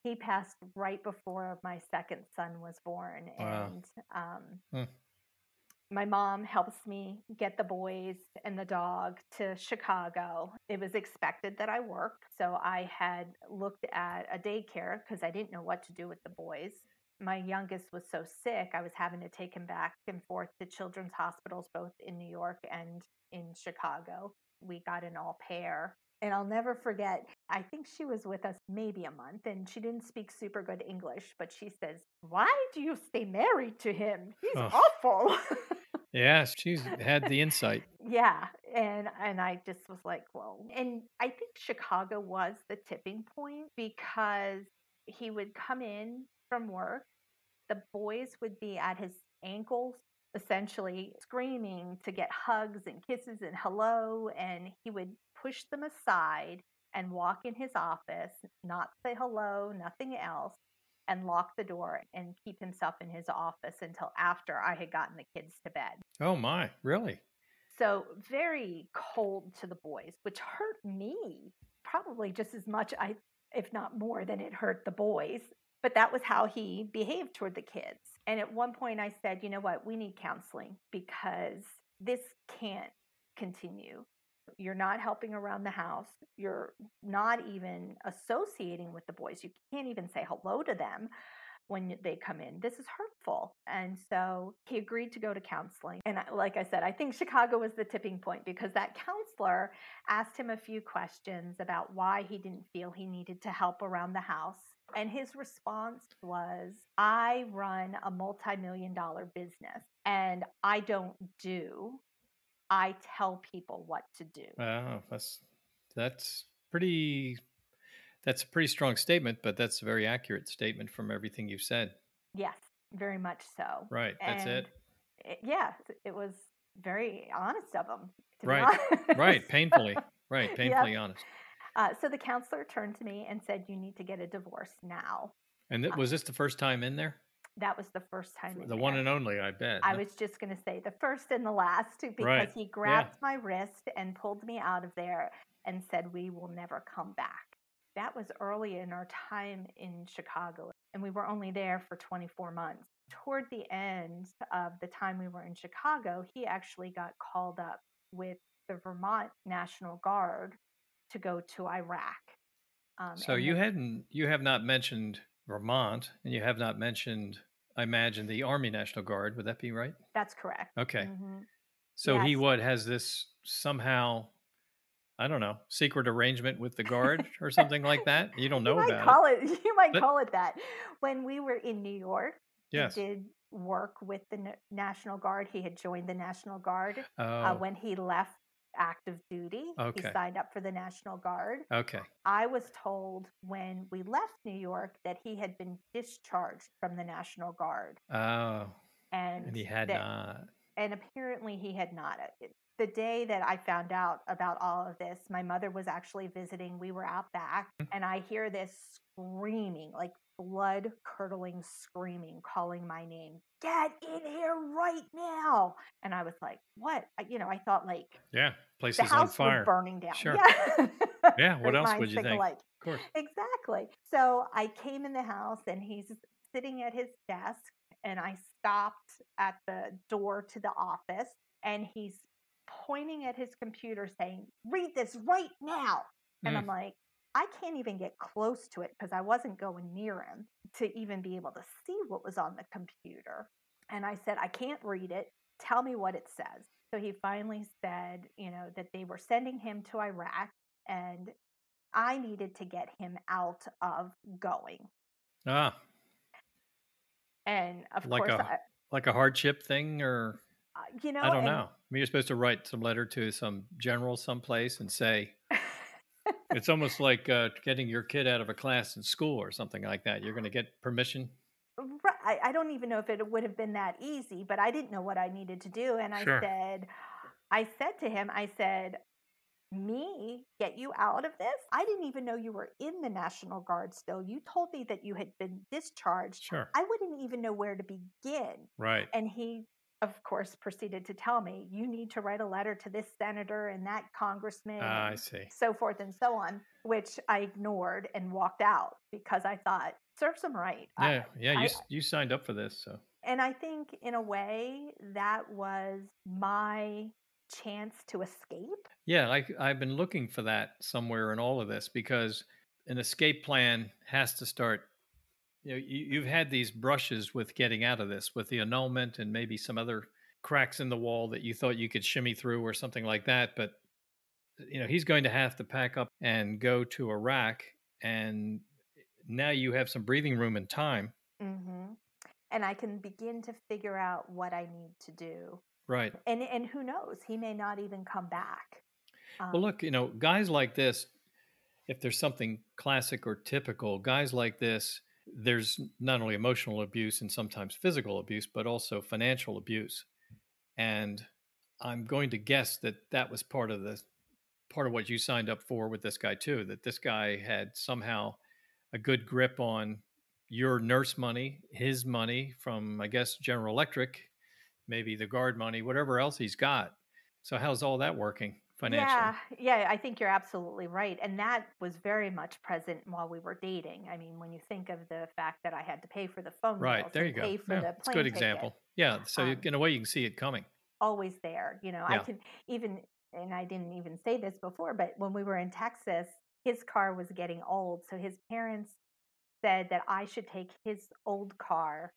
He passed right before my second son was born, and um, hmm. my mom helps me get the boys and the dog to Chicago. It was expected that I work, so I had looked at a daycare because I didn't know what to do with the boys my youngest was so sick, I was having to take him back and forth to children's hospitals, both in New York and in Chicago. We got an au pair. And I'll never forget, I think she was with us maybe a month and she didn't speak super good English, but she says, Why do you stay married to him? He's oh. awful. yeah, she's had the insight. yeah. And and I just was like, Whoa. And I think Chicago was the tipping point because he would come in from work. The boys would be at his ankles, essentially screaming to get hugs and kisses and hello. And he would push them aside and walk in his office, not say hello, nothing else, and lock the door and keep himself in his office until after I had gotten the kids to bed. Oh, my, really? So, very cold to the boys, which hurt me probably just as much, I, if not more, than it hurt the boys. But that was how he behaved toward the kids. And at one point, I said, you know what, we need counseling because this can't continue. You're not helping around the house. You're not even associating with the boys. You can't even say hello to them when they come in. This is hurtful. And so he agreed to go to counseling. And like I said, I think Chicago was the tipping point because that counselor asked him a few questions about why he didn't feel he needed to help around the house. And his response was, I run a multi million dollar business and I don't do, I tell people what to do. Oh, that's, that's pretty, that's a pretty strong statement, but that's a very accurate statement from everything you've said. Yes, very much so. Right. That's it. it. Yeah. It was very honest of him. right. right. Painfully. Right. Painfully yep. honest. Uh, so the counselor turned to me and said, "You need to get a divorce now." And th- uh was this the first time in there? That was the first time. The one and only, I bet. I was just going to say the first and the last because right. he grabbed yeah. my wrist and pulled me out of there and said, "We will never come back." That was early in our time in Chicago, and we were only there for 24 months. Toward the end of the time we were in Chicago, he actually got called up with the Vermont National Guard to go to Iraq. Um, so you hadn't, you have not mentioned Vermont, and you have not mentioned, I imagine, the Army National Guard. Would that be right? That's correct. Okay. Mm-hmm. So yes. he what has this somehow I don't know, secret arrangement with the guard or something like that. You don't know you about call it. it. You might but, call it that. When we were in New York, yes. he did work with the National Guard. He had joined the National Guard uh, oh. uh, when he left active duty. Okay. He signed up for the National Guard. Okay. I was told when we left New York that he had been discharged from the National Guard. Oh. And, and he had that, not. And apparently he had not. The day that I found out about all of this, my mother was actually visiting. We were out back, mm. and I hear this screaming, like blood curdling screaming, calling my name, get in here right now. And I was like, what? You know, I thought like, yeah, place the house on fire. Was burning down. Sure. Yeah. yeah. What else would you think? Alike. Of course. Exactly. So I came in the house and he's sitting at his desk and I stopped at the door to the office and he's pointing at his computer saying, read this right now. And mm. I'm like, I can't even get close to it because I wasn't going near him to even be able to see what was on the computer. And I said, I can't read it. Tell me what it says. So he finally said, you know, that they were sending him to Iraq and I needed to get him out of going. Ah, And of Like course, a- I, like a hardship thing, or uh, you know, I don't know. I mean, you're supposed to write some letter to some general someplace and say it's almost like uh, getting your kid out of a class in school or something like that. You're going to get permission. Right. I, I don't even know if it would have been that easy, but I didn't know what I needed to do. And I Sure. said, I said to him, I said, me get you out of this? I didn't even know you were in the National Guard still. You told me that you had been discharged. Sure. I wouldn't even know where to begin. Right. And he, of course, proceeded to tell me, you need to write a letter to this senator and that congressman. Ah, I and see. so forth and so on, which I ignored and walked out because I thought, serves him right. I- Yeah, yeah. You I- you signed up for this, so and I think, in a way, that was my chance to escape. yeah. I I've been looking for that somewhere in all of this because an escape plan has to start. You know, you, you've had these brushes with getting out of this, with the annulment and maybe some other cracks in the wall that you thought you could shimmy through or something like that. But you know, he's going to have to pack up and go to Iraq, and now you have some breathing room and time. hmm And I can begin to figure out what I need to do. Right. And, and who knows, he may not even come back. Well, Um, look, you know, guys like this, if there's something classic or typical, guys like this, there's not only emotional abuse and sometimes physical abuse, but also financial abuse. And I'm going to guess that that was part of the part of what you signed up for with this guy too. That this guy had somehow a good grip on your nurse money, his money from I guess General Electric, maybe the guard money, whatever else he's got. So how's all that working financially? Yeah, yeah, I think you're absolutely right. And that was very much present while we were dating. I mean, when you think of the fact that I had to pay for the phone Right there, you go. pay for Yeah, the it's a good ticket, example. Yeah, so Um, in a way, you can see it coming. always there. You know, Yeah. I can even, and I didn't even say this before, but when we were in Texas, his car was getting old. So his parents said that I should take his old car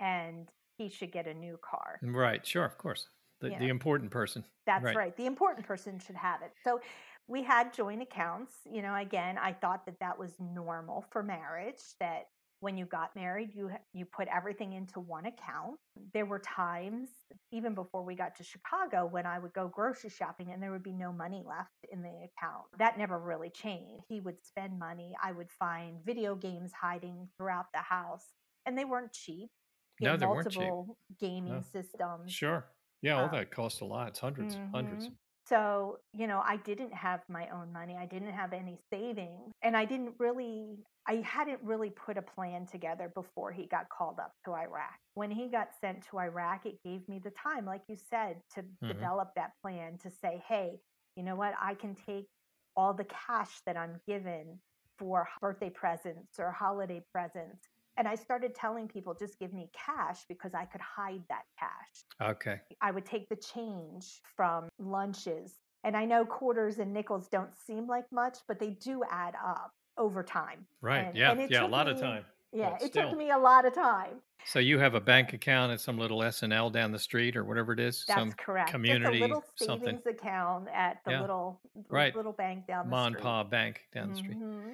and he should get a new car. Right, sure, of course. The the important person. That's Right. right. The important person should have it. So we had joint accounts. You know, again, I thought that that was normal for marriage. That when you got married, you you put everything into one account. There were times, even before we got to Chicago, when I would go grocery shopping and there would be no money left in the account. That never really changed. He would spend money. I would find video games hiding throughout the house, and they weren't cheap. He No, they weren't cheap. multiple gaming No. systems. Sure. Yeah, all Um, that costs a lot. It's 100s hundreds. Mhm. So, you know, I didn't have my own money. I didn't have any savings. And I didn't really, I hadn't really put a plan together before he got called up to Iraq. When he got sent to Iraq, it gave me the time, like you said, to Mhm. develop that plan to say, hey, you know what? I can take all the cash that I'm given for birthday presents or holiday presents. And I started telling people, just give me cash because I could hide that cash. Okay. I would take the change from lunches. And I know quarters and nickels don't seem like much, but they do add up over time. Right. And- yeah. and Yeah, a lot of time. Yeah, But it still. took me a lot of time. So you have a bank account at some little S&L down the street or whatever it is, That's some correct. community a little something. savings account at the Yeah. little Right. little bank down the and street. Pa bank down the street. Mm-hmm.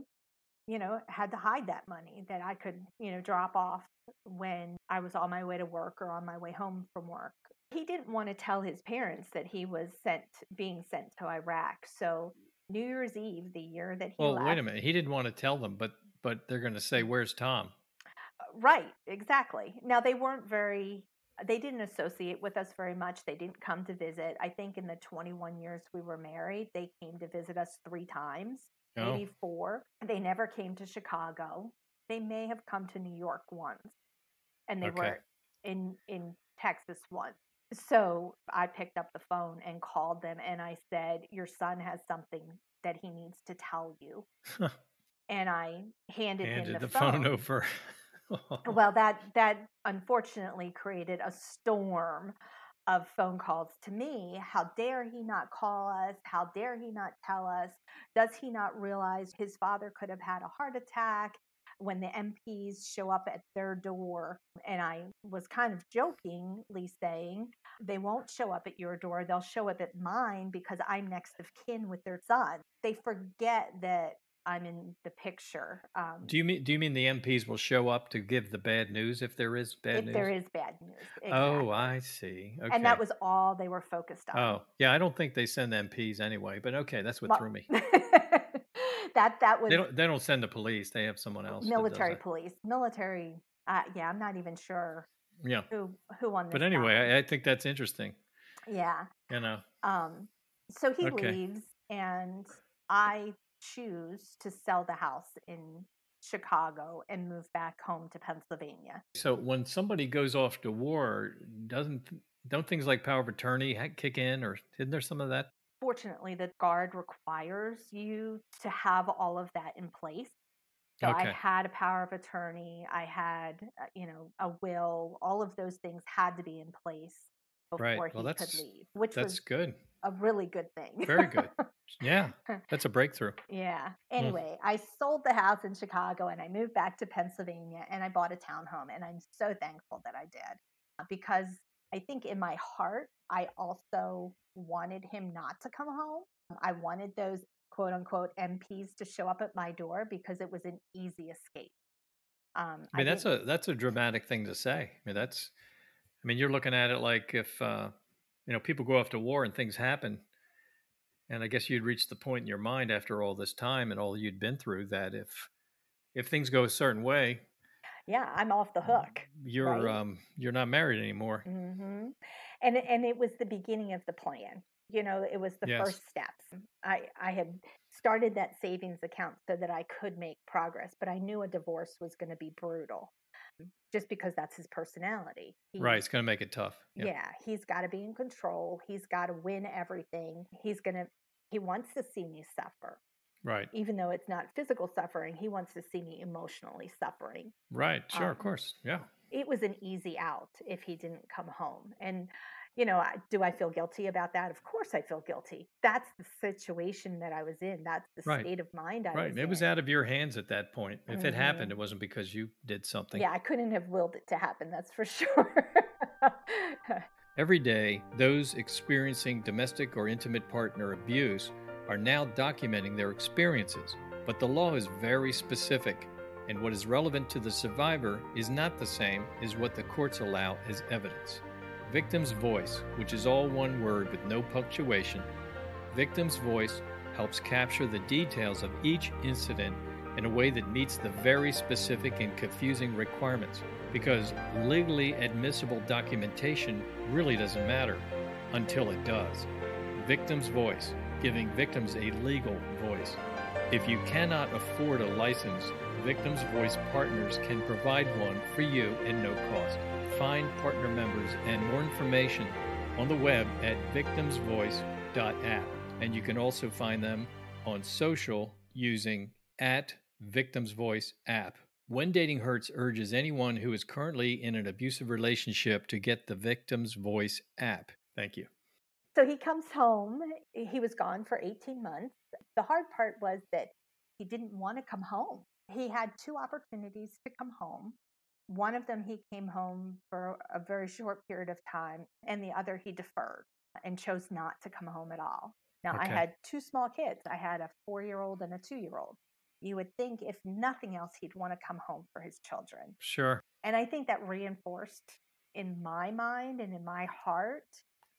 You know, had to hide that money that I could, you know, drop off when I was on my way to work or on my way home from work. He didn't want to tell his parents that he was sent being sent to Iraq. So New Year's Eve, the year that he Well, left, wait a minute. He didn't want to tell them, but but they're going to say, "Where's Tom?" Uh, right, exactly. Now they weren't very they didn't associate with us very much. They didn't come to visit. I think in the 21 years we were married, they came to visit us 3 times, Oh, maybe 4. They never came to Chicago. They may have come to New York once. And they Okay. were in in Texas once. So I picked up the phone and called them and I said, "Your son has something that he needs to tell you." and I handed, him handed the, the phone over. Oh. well, that that unfortunately created a storm of phone calls to me. How dare he not call us? How dare he not tell us? Does he not realize his father could have had a heart attack? When the MPs show up at their door, and I was kind of jokingly saying, they won't show up at your door, they'll show up at mine because I'm next of kin with their son. They forget that I'm in the picture. Um, Do you mean do you mean the MPs will show up to give the bad news if there is bad if news? If there is bad news. Oh. I see. Okay. And that was all they were focused on. Oh, yeah. I don't think they send MPs anyway, but okay, that's what Well, threw me. that that was They don't. They don't send the police. They have someone else. military police. Military. Uh, yeah, I'm not even sure Yeah. who who on this. But anyway, I, I think that's interesting. yeah. You know. Um, so he Okay. leaves, and I choose to sell the house in Chicago and move back home to Pennsylvania. So when somebody goes off to war, doesn't don't things like power of attorney kick in, or isn't there some of that? Fortunately, the guard requires you to have all of that in place. So I had a power of attorney, I had, uh, you know, a will. All of those things had to be in place Right. before Well, he could leave, which That's was good. A really good thing. Very good. Yeah, that's a breakthrough. Yeah. Anyway, I sold the house in Chicago and I moved back to Pennsylvania and I bought a townhome. And I'm so thankful that I did uh, because I think in my heart, I also wanted him not to come home. I wanted those quote unquote MPs to show up at my door because it was an easy escape. Um, I mean, that's a that's a dramatic thing to say. I mean, that's. I mean, you're looking at it like if uh, you know people go off to war and things happen, and I guess you'd reach the point in your mind after all this time and all you'd been through that if if things go a certain way, yeah, I'm off the hook. you're Right. um you're not married anymore. Mm-hmm. And and it was the beginning of the plan. You know, it was the Yes. first steps. I I had started that savings account so that I could make progress, but I knew a divorce was going to be brutal, just because that's his personality. Right, it's going to make it tough. Yeah. Yeah, he's got to be in control. He's got to win everything. He's gonna. He wants to see me suffer, Right. even though it's not physical suffering. He wants to see me emotionally suffering Right. Sure. of Um, course. Yeah. it was an easy out if he didn't come home. And, you know, I, do I feel guilty about that? Of course I feel guilty. That's the situation that I was in. That's the Right. state of mind I Right. was It was out of your hands at that point. If it happened, Mhm. it wasn't because you did something. Yeah, I couldn't have willed it to happen. That's for sure. Every day, those experiencing domestic or intimate partner abuse are now documenting their experiences, but the law is very specific, and what is relevant to the survivor is not the same as what the courts allow as evidence. VictimsVoice, which is all one word with no punctuation, VictimsVoice helps capture the details of each incident in a way that meets the very specific and confusing requirements because legally admissible documentation really doesn't matter until it does. VictimsVoice, giving victims a legal voice. If you cannot afford a license, Victim's Voice partners can provide one for you at no cost. Find partner members and more information on the web at victimsvoice.app. And you can also find them on social using at VictimsVoice app. When Dating Hurts urges anyone who is currently in an abusive relationship to get the VictimsVoice app. Thank you. so he comes home. He was gone for 18 months. The hard part was that he didn't want to come home. He had two opportunities to come home. One of them, he came home for a very short period of time, and the other, he deferred and chose not to come home at all. Now, I had two small kids. I had a four year old and a two year old. You would think, if nothing else, he'd want to come home for his children. Sure. And I think that reinforced in my mind and in my heart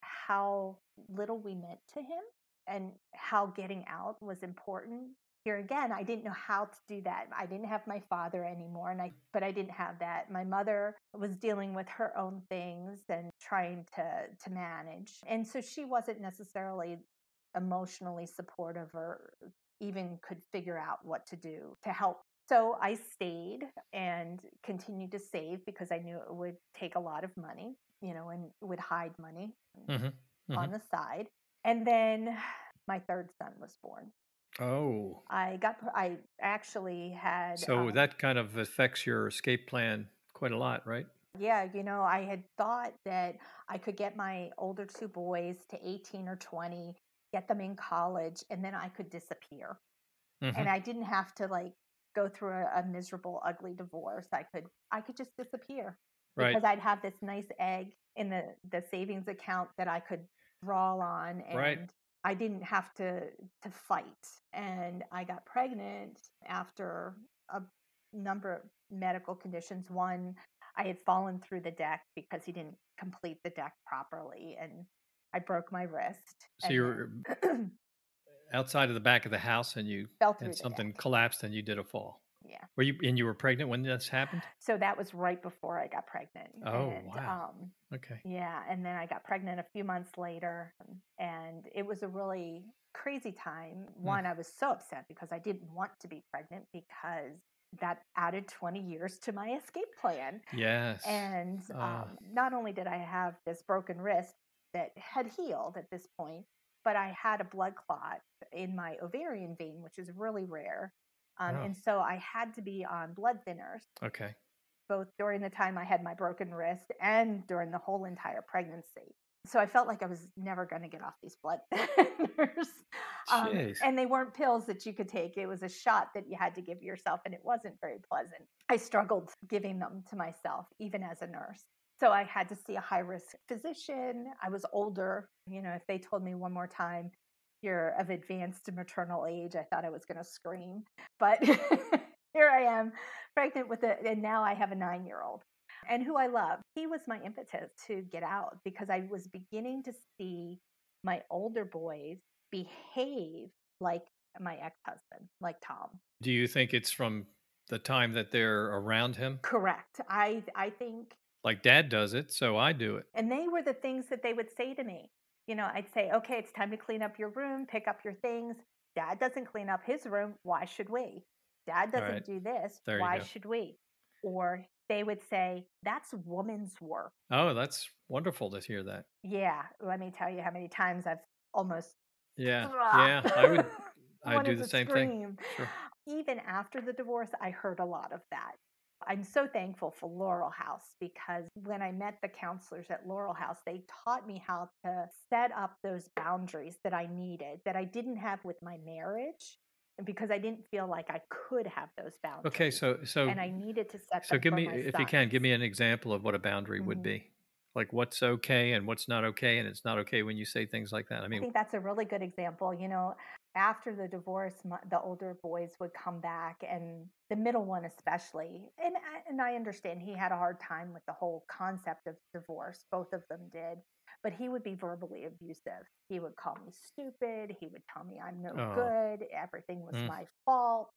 how little we meant to him and how getting out was important. Here again, I didn't know how to do that. I didn't have my father anymore and I but I didn't have that. My mother was dealing with her own things and trying to to manage. And so she wasn't necessarily emotionally supportive or even could figure out what to do to help so I stayed and continued to save because I knew it would take a lot of money, you know, and would hide money hmm on the side. And then my third son was born. Oh. I got, I actually had. So um, that kind of affects your escape plan quite a lot, right? Yeah, you know, I had thought that I could get my older two boys to 18 or 20, get them in college, and then I could disappear. Mhm. And I didn't have to like go through a, a miserable, ugly divorce. I could, I could just disappear Right. because I'd have this nice egg in the the savings account that I could draw on, and Right. I didn't have to to fight. And I got pregnant after a number of medical conditions. One, I had fallen through the deck because he didn't complete the deck properly and I broke my wrist. So you were outside of the back of the house and you and something deck. collapsed and you did a fall. Yeah. Were you and you were pregnant when this happened? So that was right before I got pregnant. Oh, and, wow. Um, Okay. yeah, and then I got pregnant a few months later, and it was a really crazy time. Mm. One, I was so upset because I didn't want to be pregnant because that added 20 years to my escape plan. Yes. And Ah. um, not only did I have this broken wrist that had healed at this point, but I had a blood clot in my ovarian vein, which is really rare. Um, Oh. And so I had to be on blood thinners okay. both during the time I had my broken wrist and during the whole entire pregnancy. So I felt like I was never going to get off these blood thinners. Um, and they weren't pills that you could take, it was a shot that you had to give yourself, and it wasn't very pleasant. I struggled giving them to myself, even as a nurse. So I had to see a high risk physician. I was older. You know, if they told me one more time, you're of advanced maternal age, I thought I was going to scream. But here I am, pregnant with a, and now I have a nine year old and who I love. He was my impetus to get out because I was beginning to see my older boys behave like my ex husband, like Tom. Do you think it's from the time that they're around him? Correct. I I think Like dad does it, so I do it. and they were the things that they would say to me. You know, I'd say, "Okay, it's time to clean up your room, pick up your things." Dad doesn't clean up his room, why should we? Dad doesn't Right. do this, There why should we? Or they would say, "That's woman's work." Oh, that's wonderful to hear that. Yeah, let me tell you how many times I've almost Yeah. Yeah. I would I do the same thing. Sure. Even after the divorce, I heard a lot of that. I'm so thankful for Laurel House because when I met the counselors at Laurel House, they taught me how to set up those boundaries that I needed that I didn't have with my marriage and because I didn't feel like I could have those boundaries. Okay, so so and I needed to set so give me if you can give me an example of what a boundary would Mhm. be. Like what's okay and what's not okay and it's not okay when you say things like that. I mean I think that's a really good example. You know, after the divorce, my, the older boys would come back, and the middle one especially. And I- and I understand he had a hard time with the whole concept of divorce. Both of them did, but he would be verbally abusive. He would call me stupid. He would tell me I'm no Oh. good. Everything was Mm. my fault.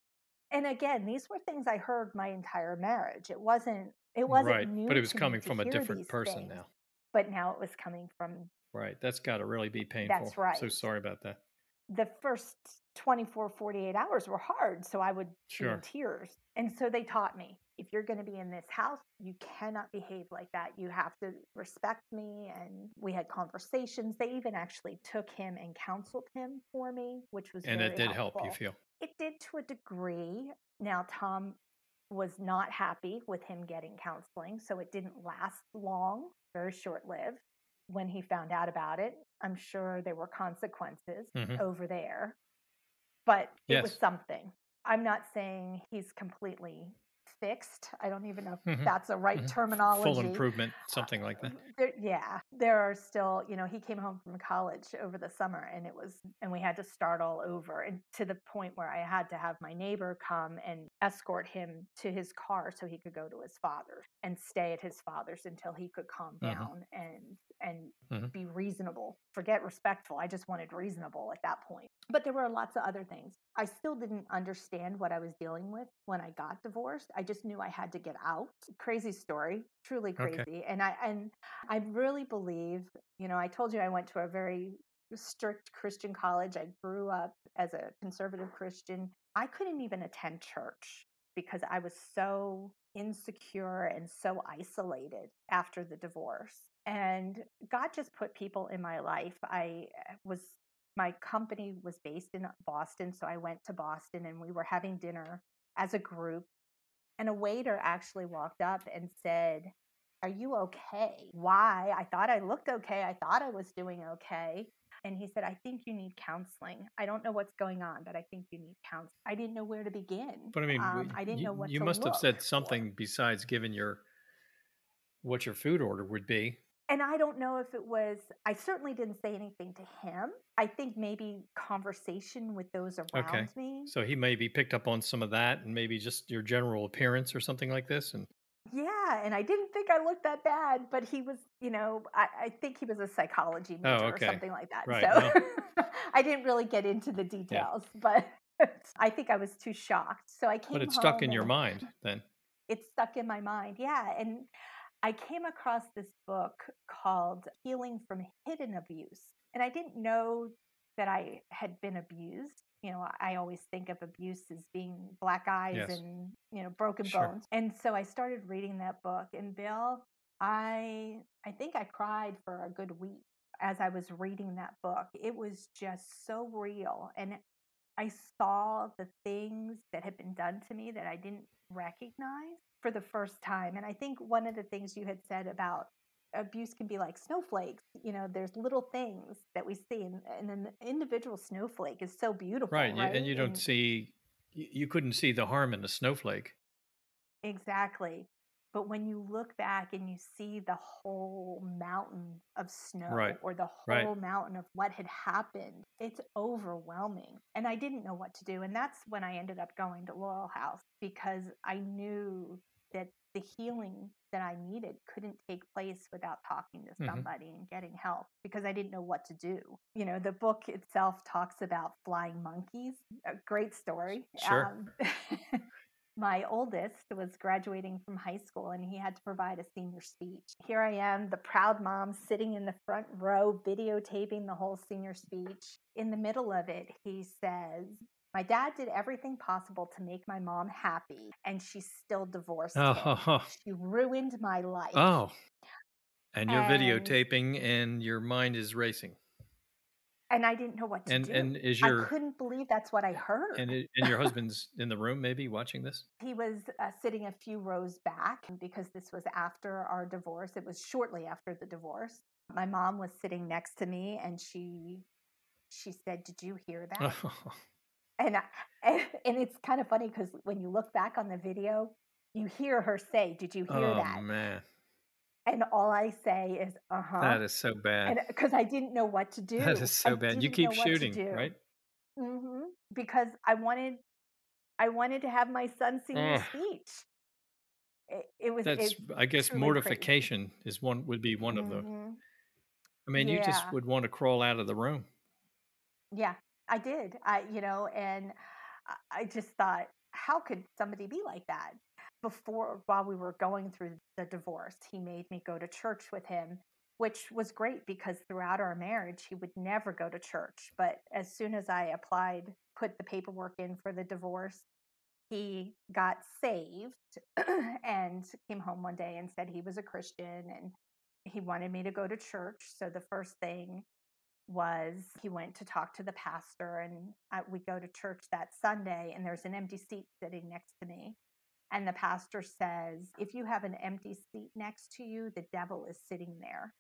And again, these were things I heard my entire marriage. It wasn't. It wasn't right, new but it was coming from a different person things, now. But now it was coming from Right. That's got to really be painful. So right. So sorry about that. The first 24 48 hours were hard so i would be in tears and so they taught me if you're going to be in this house you cannot behave like that. You have to respect me and we had conversations. They even actually took him and counseled him for me which was And it did help you feel. it did to a degree. Now tom was not happy with him getting counseling so it didn't last long very short lived when he found out about it i'm sure there were consequences Mhm. over there but it was something i'm not saying he's completely fixed i don't even know if Mhm. that's a right Mhm. terminology Full improvement, something like that. there, yeah, there are still, you know, he came home from college over the summer and it was, and we had to start all over and to the point where I had to have my neighbor come and escort him to his car so he could go to his father's and stay at his father's until he could calm Mhm. down and, and Mhm. be reasonable. Forget respectful. I just wanted reasonable at that point. But there were lots of other things. I still didn't understand what I was dealing with when I got divorced. I just knew I had to get out. Crazy story, truly Okay. crazy. And I and I really believe, you know, I told you I went to a very strict Christian college. I grew up as a conservative Christian. I couldn't even attend church because I was so insecure and so isolated after the divorce. And God just put people in my life. I uh, was my company was based in Boston, so I went to Boston and we were having dinner as a group. And a waiter actually walked up and said, Are you okay? Why? I thought I looked okay. I thought I was doing okay. And he said, I think you need counseling. I don't know what's going on, but I think you need counseling. I didn't know where to begin. But I mean, um, I didn't you, know what you must have said for. something besides giving your what your food order would be. And I don't know if it was, I certainly didn't say anything to him. I think maybe conversation with those around Okay. me. So he maybe picked up on some of that and maybe just your general appearance or something like this. And Yeah, and I didn't think I looked that bad, but he was, you know, I, I think he was a psychology Oh, major okay. or something like that. Right. So I didn't really get into the details, but I think I was too shocked. So I came but it stuck in your mind then. it stuck in my mind. Yeah. And I came across this book called Healing from Hidden Abuse. And I didn't know that I had been abused. You know, I always think of abuse as being black eyes Yes. and, you know, broken Sure. bones. And so I started reading that book. And Bill, I I think I cried for a good week as I was reading that book. It was just so real. And I saw the things that had been done to me that I didn't recognize for the first time. And I think one of the things you had said about abuse can be like snowflakes. You know, there's little things that we see, and, and an individual snowflake is so beautiful. Right. Right. And you don't see, you couldn't see the harm in a snowflake. Exactly. But when you look back and you see the whole mountain of snow Right, or the right. whole mountain of what had happened, it's overwhelming. And I didn't know what to do. And that's when I ended up going to Laurel House because I knew that the healing that I needed couldn't take place without talking to Mhm. somebody and getting help because I didn't know what to do. You know, the book itself talks about flying monkeys, a great story. Sure. Um, my oldest was graduating from high school and he had to provide a senior speech. Here I am, the proud mom sitting in the front row videotaping the whole senior speech. In the middle of it, he says, My dad did everything possible to make my mom happy, and she still divorced him. Oh, She ruined my life. oh. And you're And- videotaping and your mind is racing. And I didn't know what to And do. and is your I couldn't believe that's what I heard. and, it, and your husband's in the room maybe watching this? he was uh, sitting a few rows back because this was after our divorce. It was shortly after the divorce. My mom was sitting next to me, and she she said, "Did you hear that?" and, I, and it's kind of funny because when you look back on the video, you hear her say, "Did you hear oh that?" Oh man. And all I say is, "Uh huh," That is so bad. because I didn't know what to do. That is so I bad. You keep know what to shooting, right? hmm Because I wanted, I wanted to have my son's senior Ugh. speech. It, it was. That's it, I guess truly crazy. mortification is one would be one of the Mhm. I mean, you just would want to crawl out of the room. Yeah, I did. I, you know, and I- just thought, how could somebody be like that? Before, while we were going through the divorce, he made me go to church with him, which was great because throughout our marriage, he would never go to church. But as soon as I applied, put the paperwork in for the divorce, he got saved and came home one day and said he was a Christian and he wanted me to go to church. So the first thing was he went to talk to the pastor and I, we go to church that sunday and there's an empty seat sitting next to me and the pastor says if you have an empty seat next to you the devil is sitting there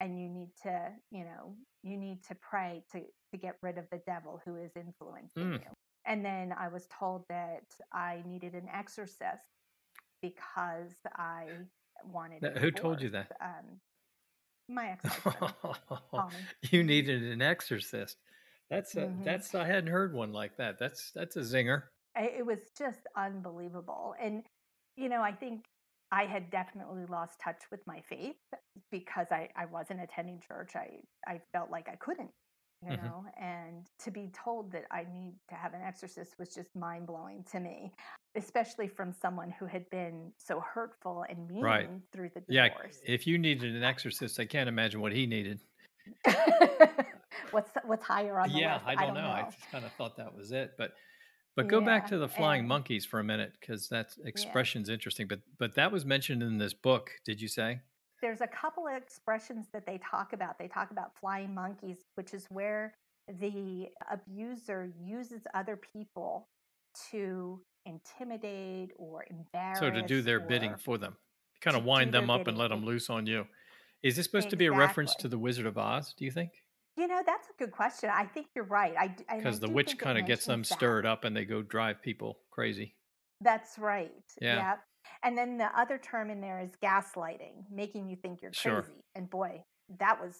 and you need to you know you need to pray to to get rid of the devil who is influencing Mm. you and then i was told that i needed an exorcist because i wanted Now, who told you that? um, my ex-husband Tommy. you needed an exorcist. That's a, Mhm. that's I hadn't heard one like that. That's that's a zinger. I- it was just unbelievable and you know i think i had definitely lost touch with my faith because i, I wasn't attending church i, I felt like i couldn't you Mhm. know and to be told that i need to have an exorcist was just mind-blowing to me especially from someone who had been so hurtful and mean Right. through the divorce. Yeah, if you needed an uh, exorcist, I can't imagine what he needed. what's what's higher on the yeah, list I don't, know. I just kind of thought that was it, but but go back to the flying and- monkeys for a minute because that expression's interesting. But but that was mentioned in this book. Did you say? there's a couple of expressions that they talk about. They talk about flying monkeys, which is where the abuser uses other people to intimidate or embarrass. So to do their bidding for them, kind of wind them up and let them loose on you. Is this supposed to be a reference to the Wizard of Oz? Do you think? You know, that's a good question. I think you're right. I d- and I Because the witch kind of gets them that. stirred up and they go drive people crazy. That's right. Yeah. And then the other term in there is gaslighting, making you think you're Sure. crazy. And boy, that was,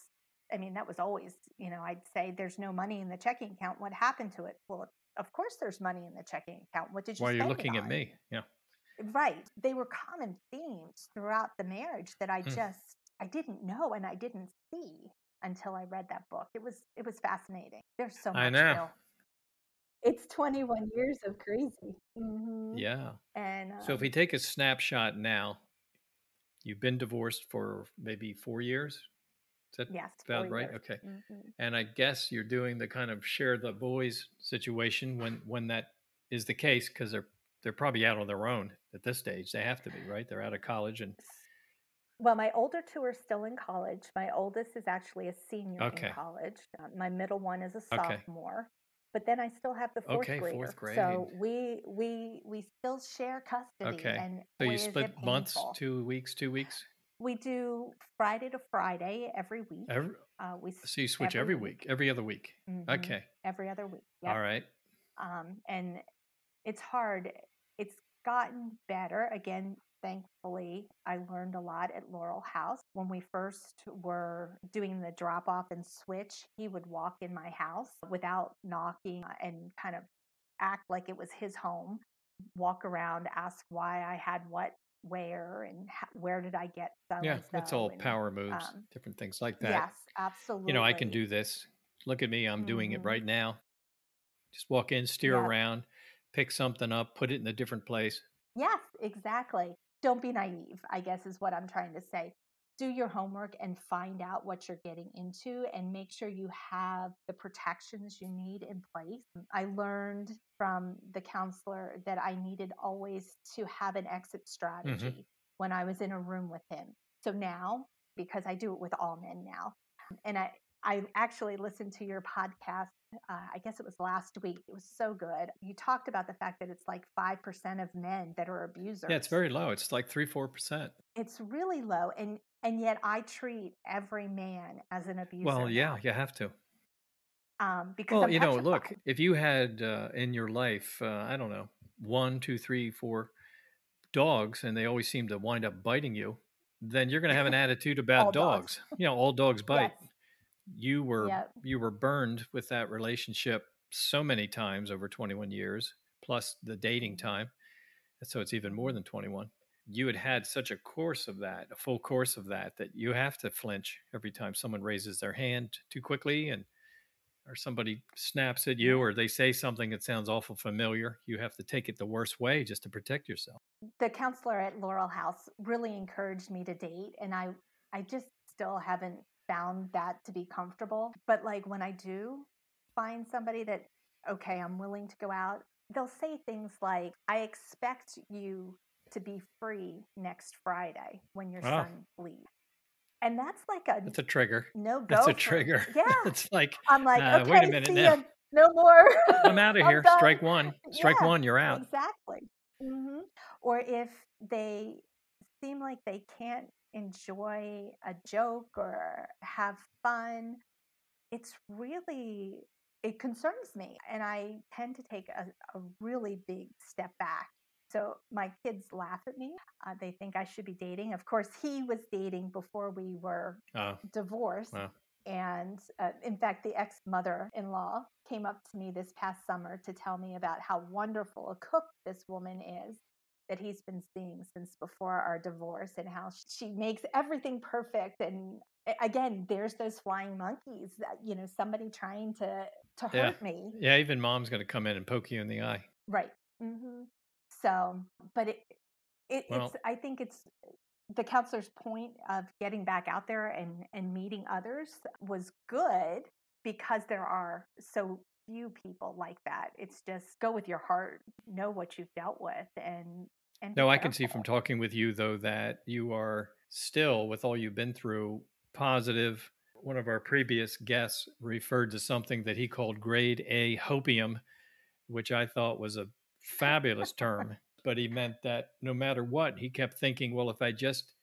I mean, that was always, you know, I'd say there's no money in the checking account. What happened to it? Well, of course there's money in the checking account. What did you Why are you spend it looking at me? Yeah. Right. They were common themes throughout the marriage that I Hmm. just I didn't know and I didn't see until I read that book. It was it was fascinating. There's so much. I know. It's 21 years of crazy. hmm Yeah. And So if um, we take a snapshot now, you've been divorced for maybe four years. Is that yes, about right? years. Okay. Mhm. And I guess you're doing the kind of share the boys situation when when that is the case because they're they're probably out on their own at this stage. They have to be, right? They're out of college and Well, my older two are still in college. My oldest is actually a senior Okay. in college. Uh, my middle one is a Okay. sophomore. But then I still have the fourth Okay, grader. fourth grade. So we we we still share custody. Okay. And so you split months, two weeks, two weeks. We do Friday to Friday every week. Every, Uh, we so you switch every every week, every other week. mhm, Okay. every other week. All Yep. right. Um, and it's hard. It's gotten better. Again, thankfully, I learned a lot at Laurel House. When we first were doing the drop off and switch, he would walk in my house without knocking and kind of act like it was his home, walk around, ask why I had what where and ho- where did I get so Yeah, that's all and, power moves, um, different things like that. Yes, absolutely. You know, I can do this. Look at me, I'm doing it Mhm. right now. Just walk in, steer Yep. around, pick something up, put it in a different place. Yes, exactly. Don't be naive, I guess is what I'm trying to say. Do your homework and find out what you're getting into and make sure you have the protections you need in place. I learned from the counselor that I needed always to have an exit strategy when I was in a room with him. So now, because I do it with all men now, and I, I actually listened to your podcast uh, I guess it was last week. It was so good. You talked about the fact that it's like 5% of men that are abusers. Yeah, it's very low. It's like three, four percent. It's really low. And, and yet I treat every man as an abuser. Well, yeah, you have to. Um, because Well, I'm you know, look, if you had uh, in your life, uh, I don't know, one, two, three, four dogs, and they always seem to wind up biting you, then you're going to have an attitude about dogs. dogs. You know, all dogs bite. Yes. You were Yep. you were burned with that relationship so many times over 21 years, plus the dating Mm-hmm. time. So it's even more than 21. You had had such a course of that, a full course of that, that you have to flinch every time someone raises their hand too quickly and or somebody snaps at you or they say something that sounds awful familiar. You have to take it the worst way just to protect yourself. the counselor at Laurel House really encouraged me to date and I I just still haven't found that to be comfortable. But like when I do find somebody that okay, I'm willing to go out, they'll say things like I expect you to be free next Friday when your Oh. son leaves. And that's like a That's a trigger. no go. That's a trigger. Yeah. it's like I'm like, uh, okay, wait a minute now. ya. No more. I'm out of I'm here. done. Strike one. Strike Yeah, one. You're out. Exactly. hmm Or if they seem like they can't enjoy a joke or have fun, it's really, it concerns me. And I tend to take a, a really big step back. So my kids laugh at me. Uh, they think I should be dating. Of course, he was dating before we were Oh, divorced. Wow. And uh, in fact, the ex mother in law came up to me this past summer to tell me about how wonderful a cook this woman is that he's been seeing since before our divorce and how she makes everything perfect. And again, there's those flying monkeys that, you know, somebody trying to, to Yeah. hurt me. yeah. Even mom's going to come in and poke you in the eye. Right. hmm So, but it, it Well- it's, I think it's the counselor's point of getting back out there and, and meeting others was good because there are so few people like that. It's just go with your heart, know what you've dealt with and, and No, I can see from talking with you, though, that you are still, with all you've been through, positive. One of our previous guests referred to something that he called grade A hopium, which I thought was a fabulous term. But he meant that no matter what, he kept thinking, well, if I just,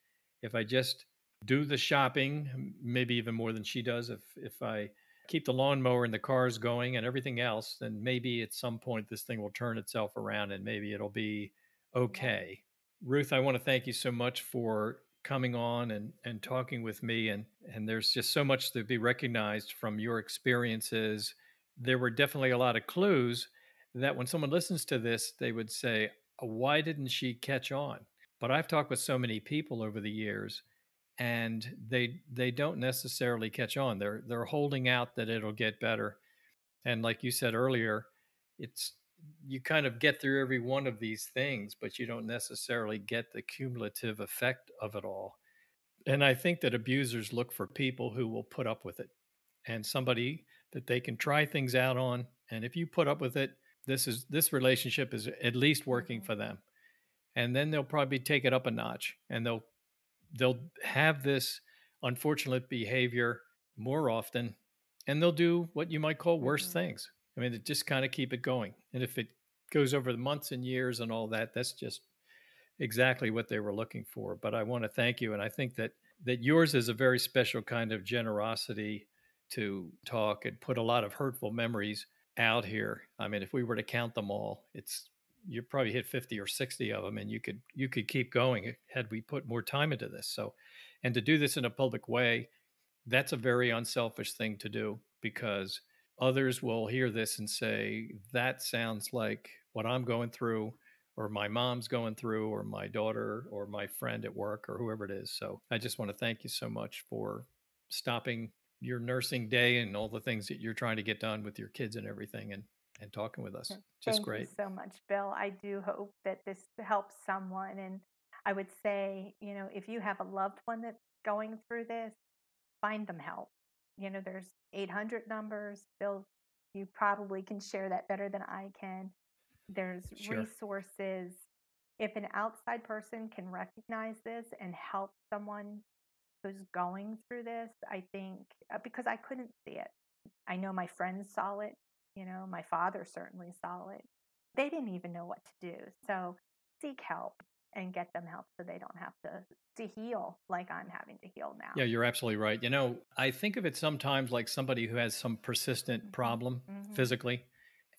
if I just do the shopping, maybe even more than she does, if if I keep the lawnmower and the cars going and everything else, then maybe at some point this thing will turn itself around and maybe it'll be okay. Ruth, I want to thank you so much for coming on and, and talking with me. And, and there's just so much to be recognized from your experiences. There were definitely a lot of clues that when someone listens to this, they would say, uh, Why didn't she catch on? But I've talked with so many people over the years and they they don't necessarily catch on. They're they're holding out that it'll get better. And like you said earlier, it's you kind of get through every one of these things, but you don't necessarily get the cumulative effect of it all. And I think that abusers look for people who will put up with it and somebody that they can try things out on. And if you put up with it, this is this relationship is at least working mm-hmm. for them. And then they'll probably take it up a notch and they'll they'll have this unfortunate behavior more often and they'll do what you might call worse mm-hmm. things I mean, just kind of keep it going. And if it goes over the months and years and all that, that's just exactly what they were looking for. But I want to thank you. And I think that that yours is a very special kind of generosity to talk and put a lot of hurtful memories out here. I mean, if we were to count them all, it's you probably hit 50 or 60 of them and you could you could keep going had we put more time into this. So and to do this in a public way, that's a very unselfish thing to do because others will hear this and say, that sounds like what I'm going through, or my mom's going through, or my daughter, or my friend at work, or whoever it is. So I just want to thank you so much for stopping your nursing day and all the things that you're trying to get done with your kids and everything and and talking with us. Just Thank great. you so much, Bill. I do hope that this helps someone. And I would say, you know, if you have a loved one that's going through this, find them help you know, there's 800 numbers. Bill, you probably can share that better than I can. There's sure. resources. If an outside person can recognize this and help someone who's going through this, I think, uh, because I couldn't see it. I know my friends saw it. You know, my father certainly saw it. They didn't even know what to do. So seek help and get them help so they don't have to to heal like I'm having to heal now. Yeah, you're absolutely right. You know, I think of it sometimes like somebody who has some persistent mm-hmm. problem mm-hmm. physically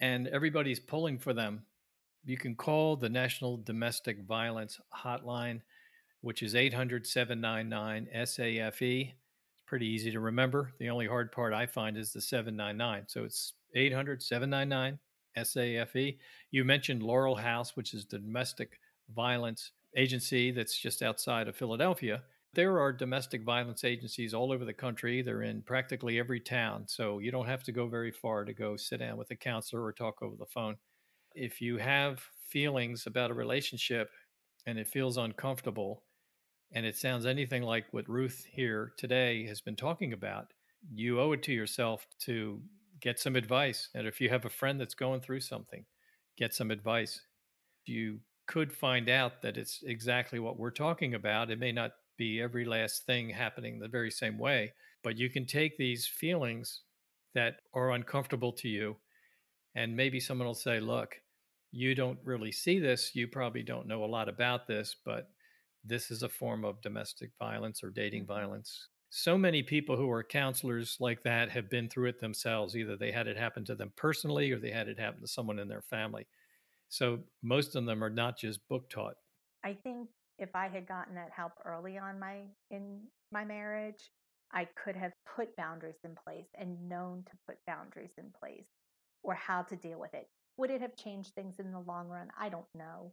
and everybody's pulling for them. You can call the National Domestic Violence Hotline, which is 800 799 SAFE. It's pretty easy to remember. The only hard part I find is the 799. So it's 800 799 SAFE. You mentioned Laurel House, which is the domestic violence agency that's just outside of Philadelphia. There are domestic violence agencies all over the country. They're in practically every town. So you don't have to go very far to go sit down with a counselor or talk over the phone. If you have feelings about a relationship and it feels uncomfortable, and it sounds anything like what Ruth here today has been talking about, you owe it to yourself to get some advice. And if you have a friend that's going through something, get some advice. You could find out that it's exactly what we're talking about. It may not be every last thing happening the very same way, but you can take these feelings that are uncomfortable to you, and maybe someone will say, Look, you don't really see this. You probably don't know a lot about this, but this is a form of domestic violence or dating mm-hmm. violence. So many people who are counselors like that have been through it themselves. Either they had it happen to them personally or they had it happen to someone in their family. So most of them are not just book taught. I think if I had gotten that help early on my in my marriage, I could have put boundaries in place and known to put boundaries in place or how to deal with it. Would it have changed things in the long run? I don't know.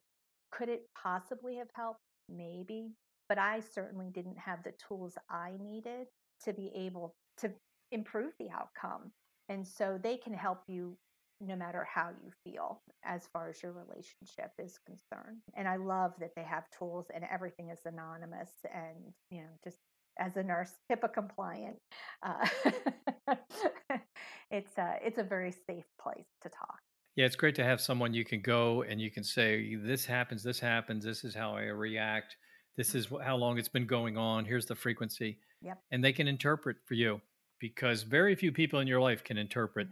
Could it possibly have helped? Maybe. But I certainly didn't have the tools I needed to be able to improve the outcome. And so they can help you no matter how you feel as far as your relationship is concerned. And I love that they have tools and everything is anonymous and, you know, just as a nurse, HIPAA compliant. Uh, it's a it's a very safe place to talk. Yeah, it's great to have someone you can go and you can say, "This happens, this happens, this is how I react, this is how long it's been going on. Here's the frequency." Yep. And they can interpret for you because very few people in your life can interpret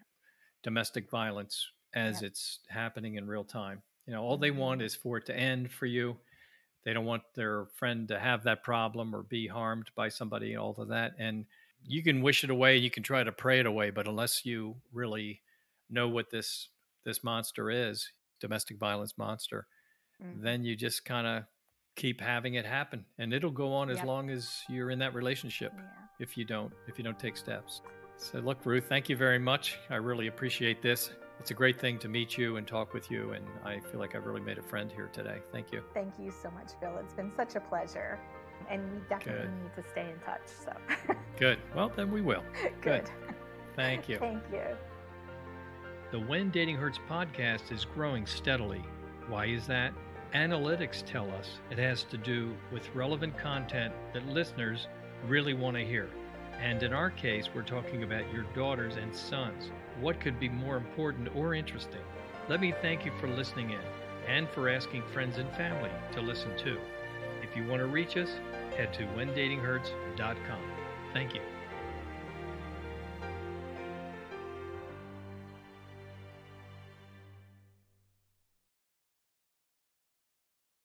domestic violence as yeah. it's happening in real time. You know, all they want mm-hmm. is for it to end for you. They don't want their friend to have that problem or be harmed by somebody, all of that. And you can wish it away, you can try to pray it away, but unless you really know what this this monster is, domestic violence monster, mm-hmm. then you just kind of keep having it happen and it'll go on as long as you're in that relationship yeah. if you don't if you don't take steps so look ruth thank you very much i really appreciate this it's a great thing to meet you and talk with you and i feel like i've really made a friend here today thank you thank you so much phil it's been such a pleasure and we definitely Good. need to stay in touch so Good. Well, then we will. Good. Good. Thank you. Thank you. The When Dating Hurts podcast is growing steadily. Why is that? Analytics tell us it has to do with relevant content that listeners really want to hear. And in our case, we're talking about your daughters and sons. What could be more important or interesting? Let me thank you for listening in and for asking friends and family to listen too. If you want to reach us, head to whendatinghurts.com. Thank you.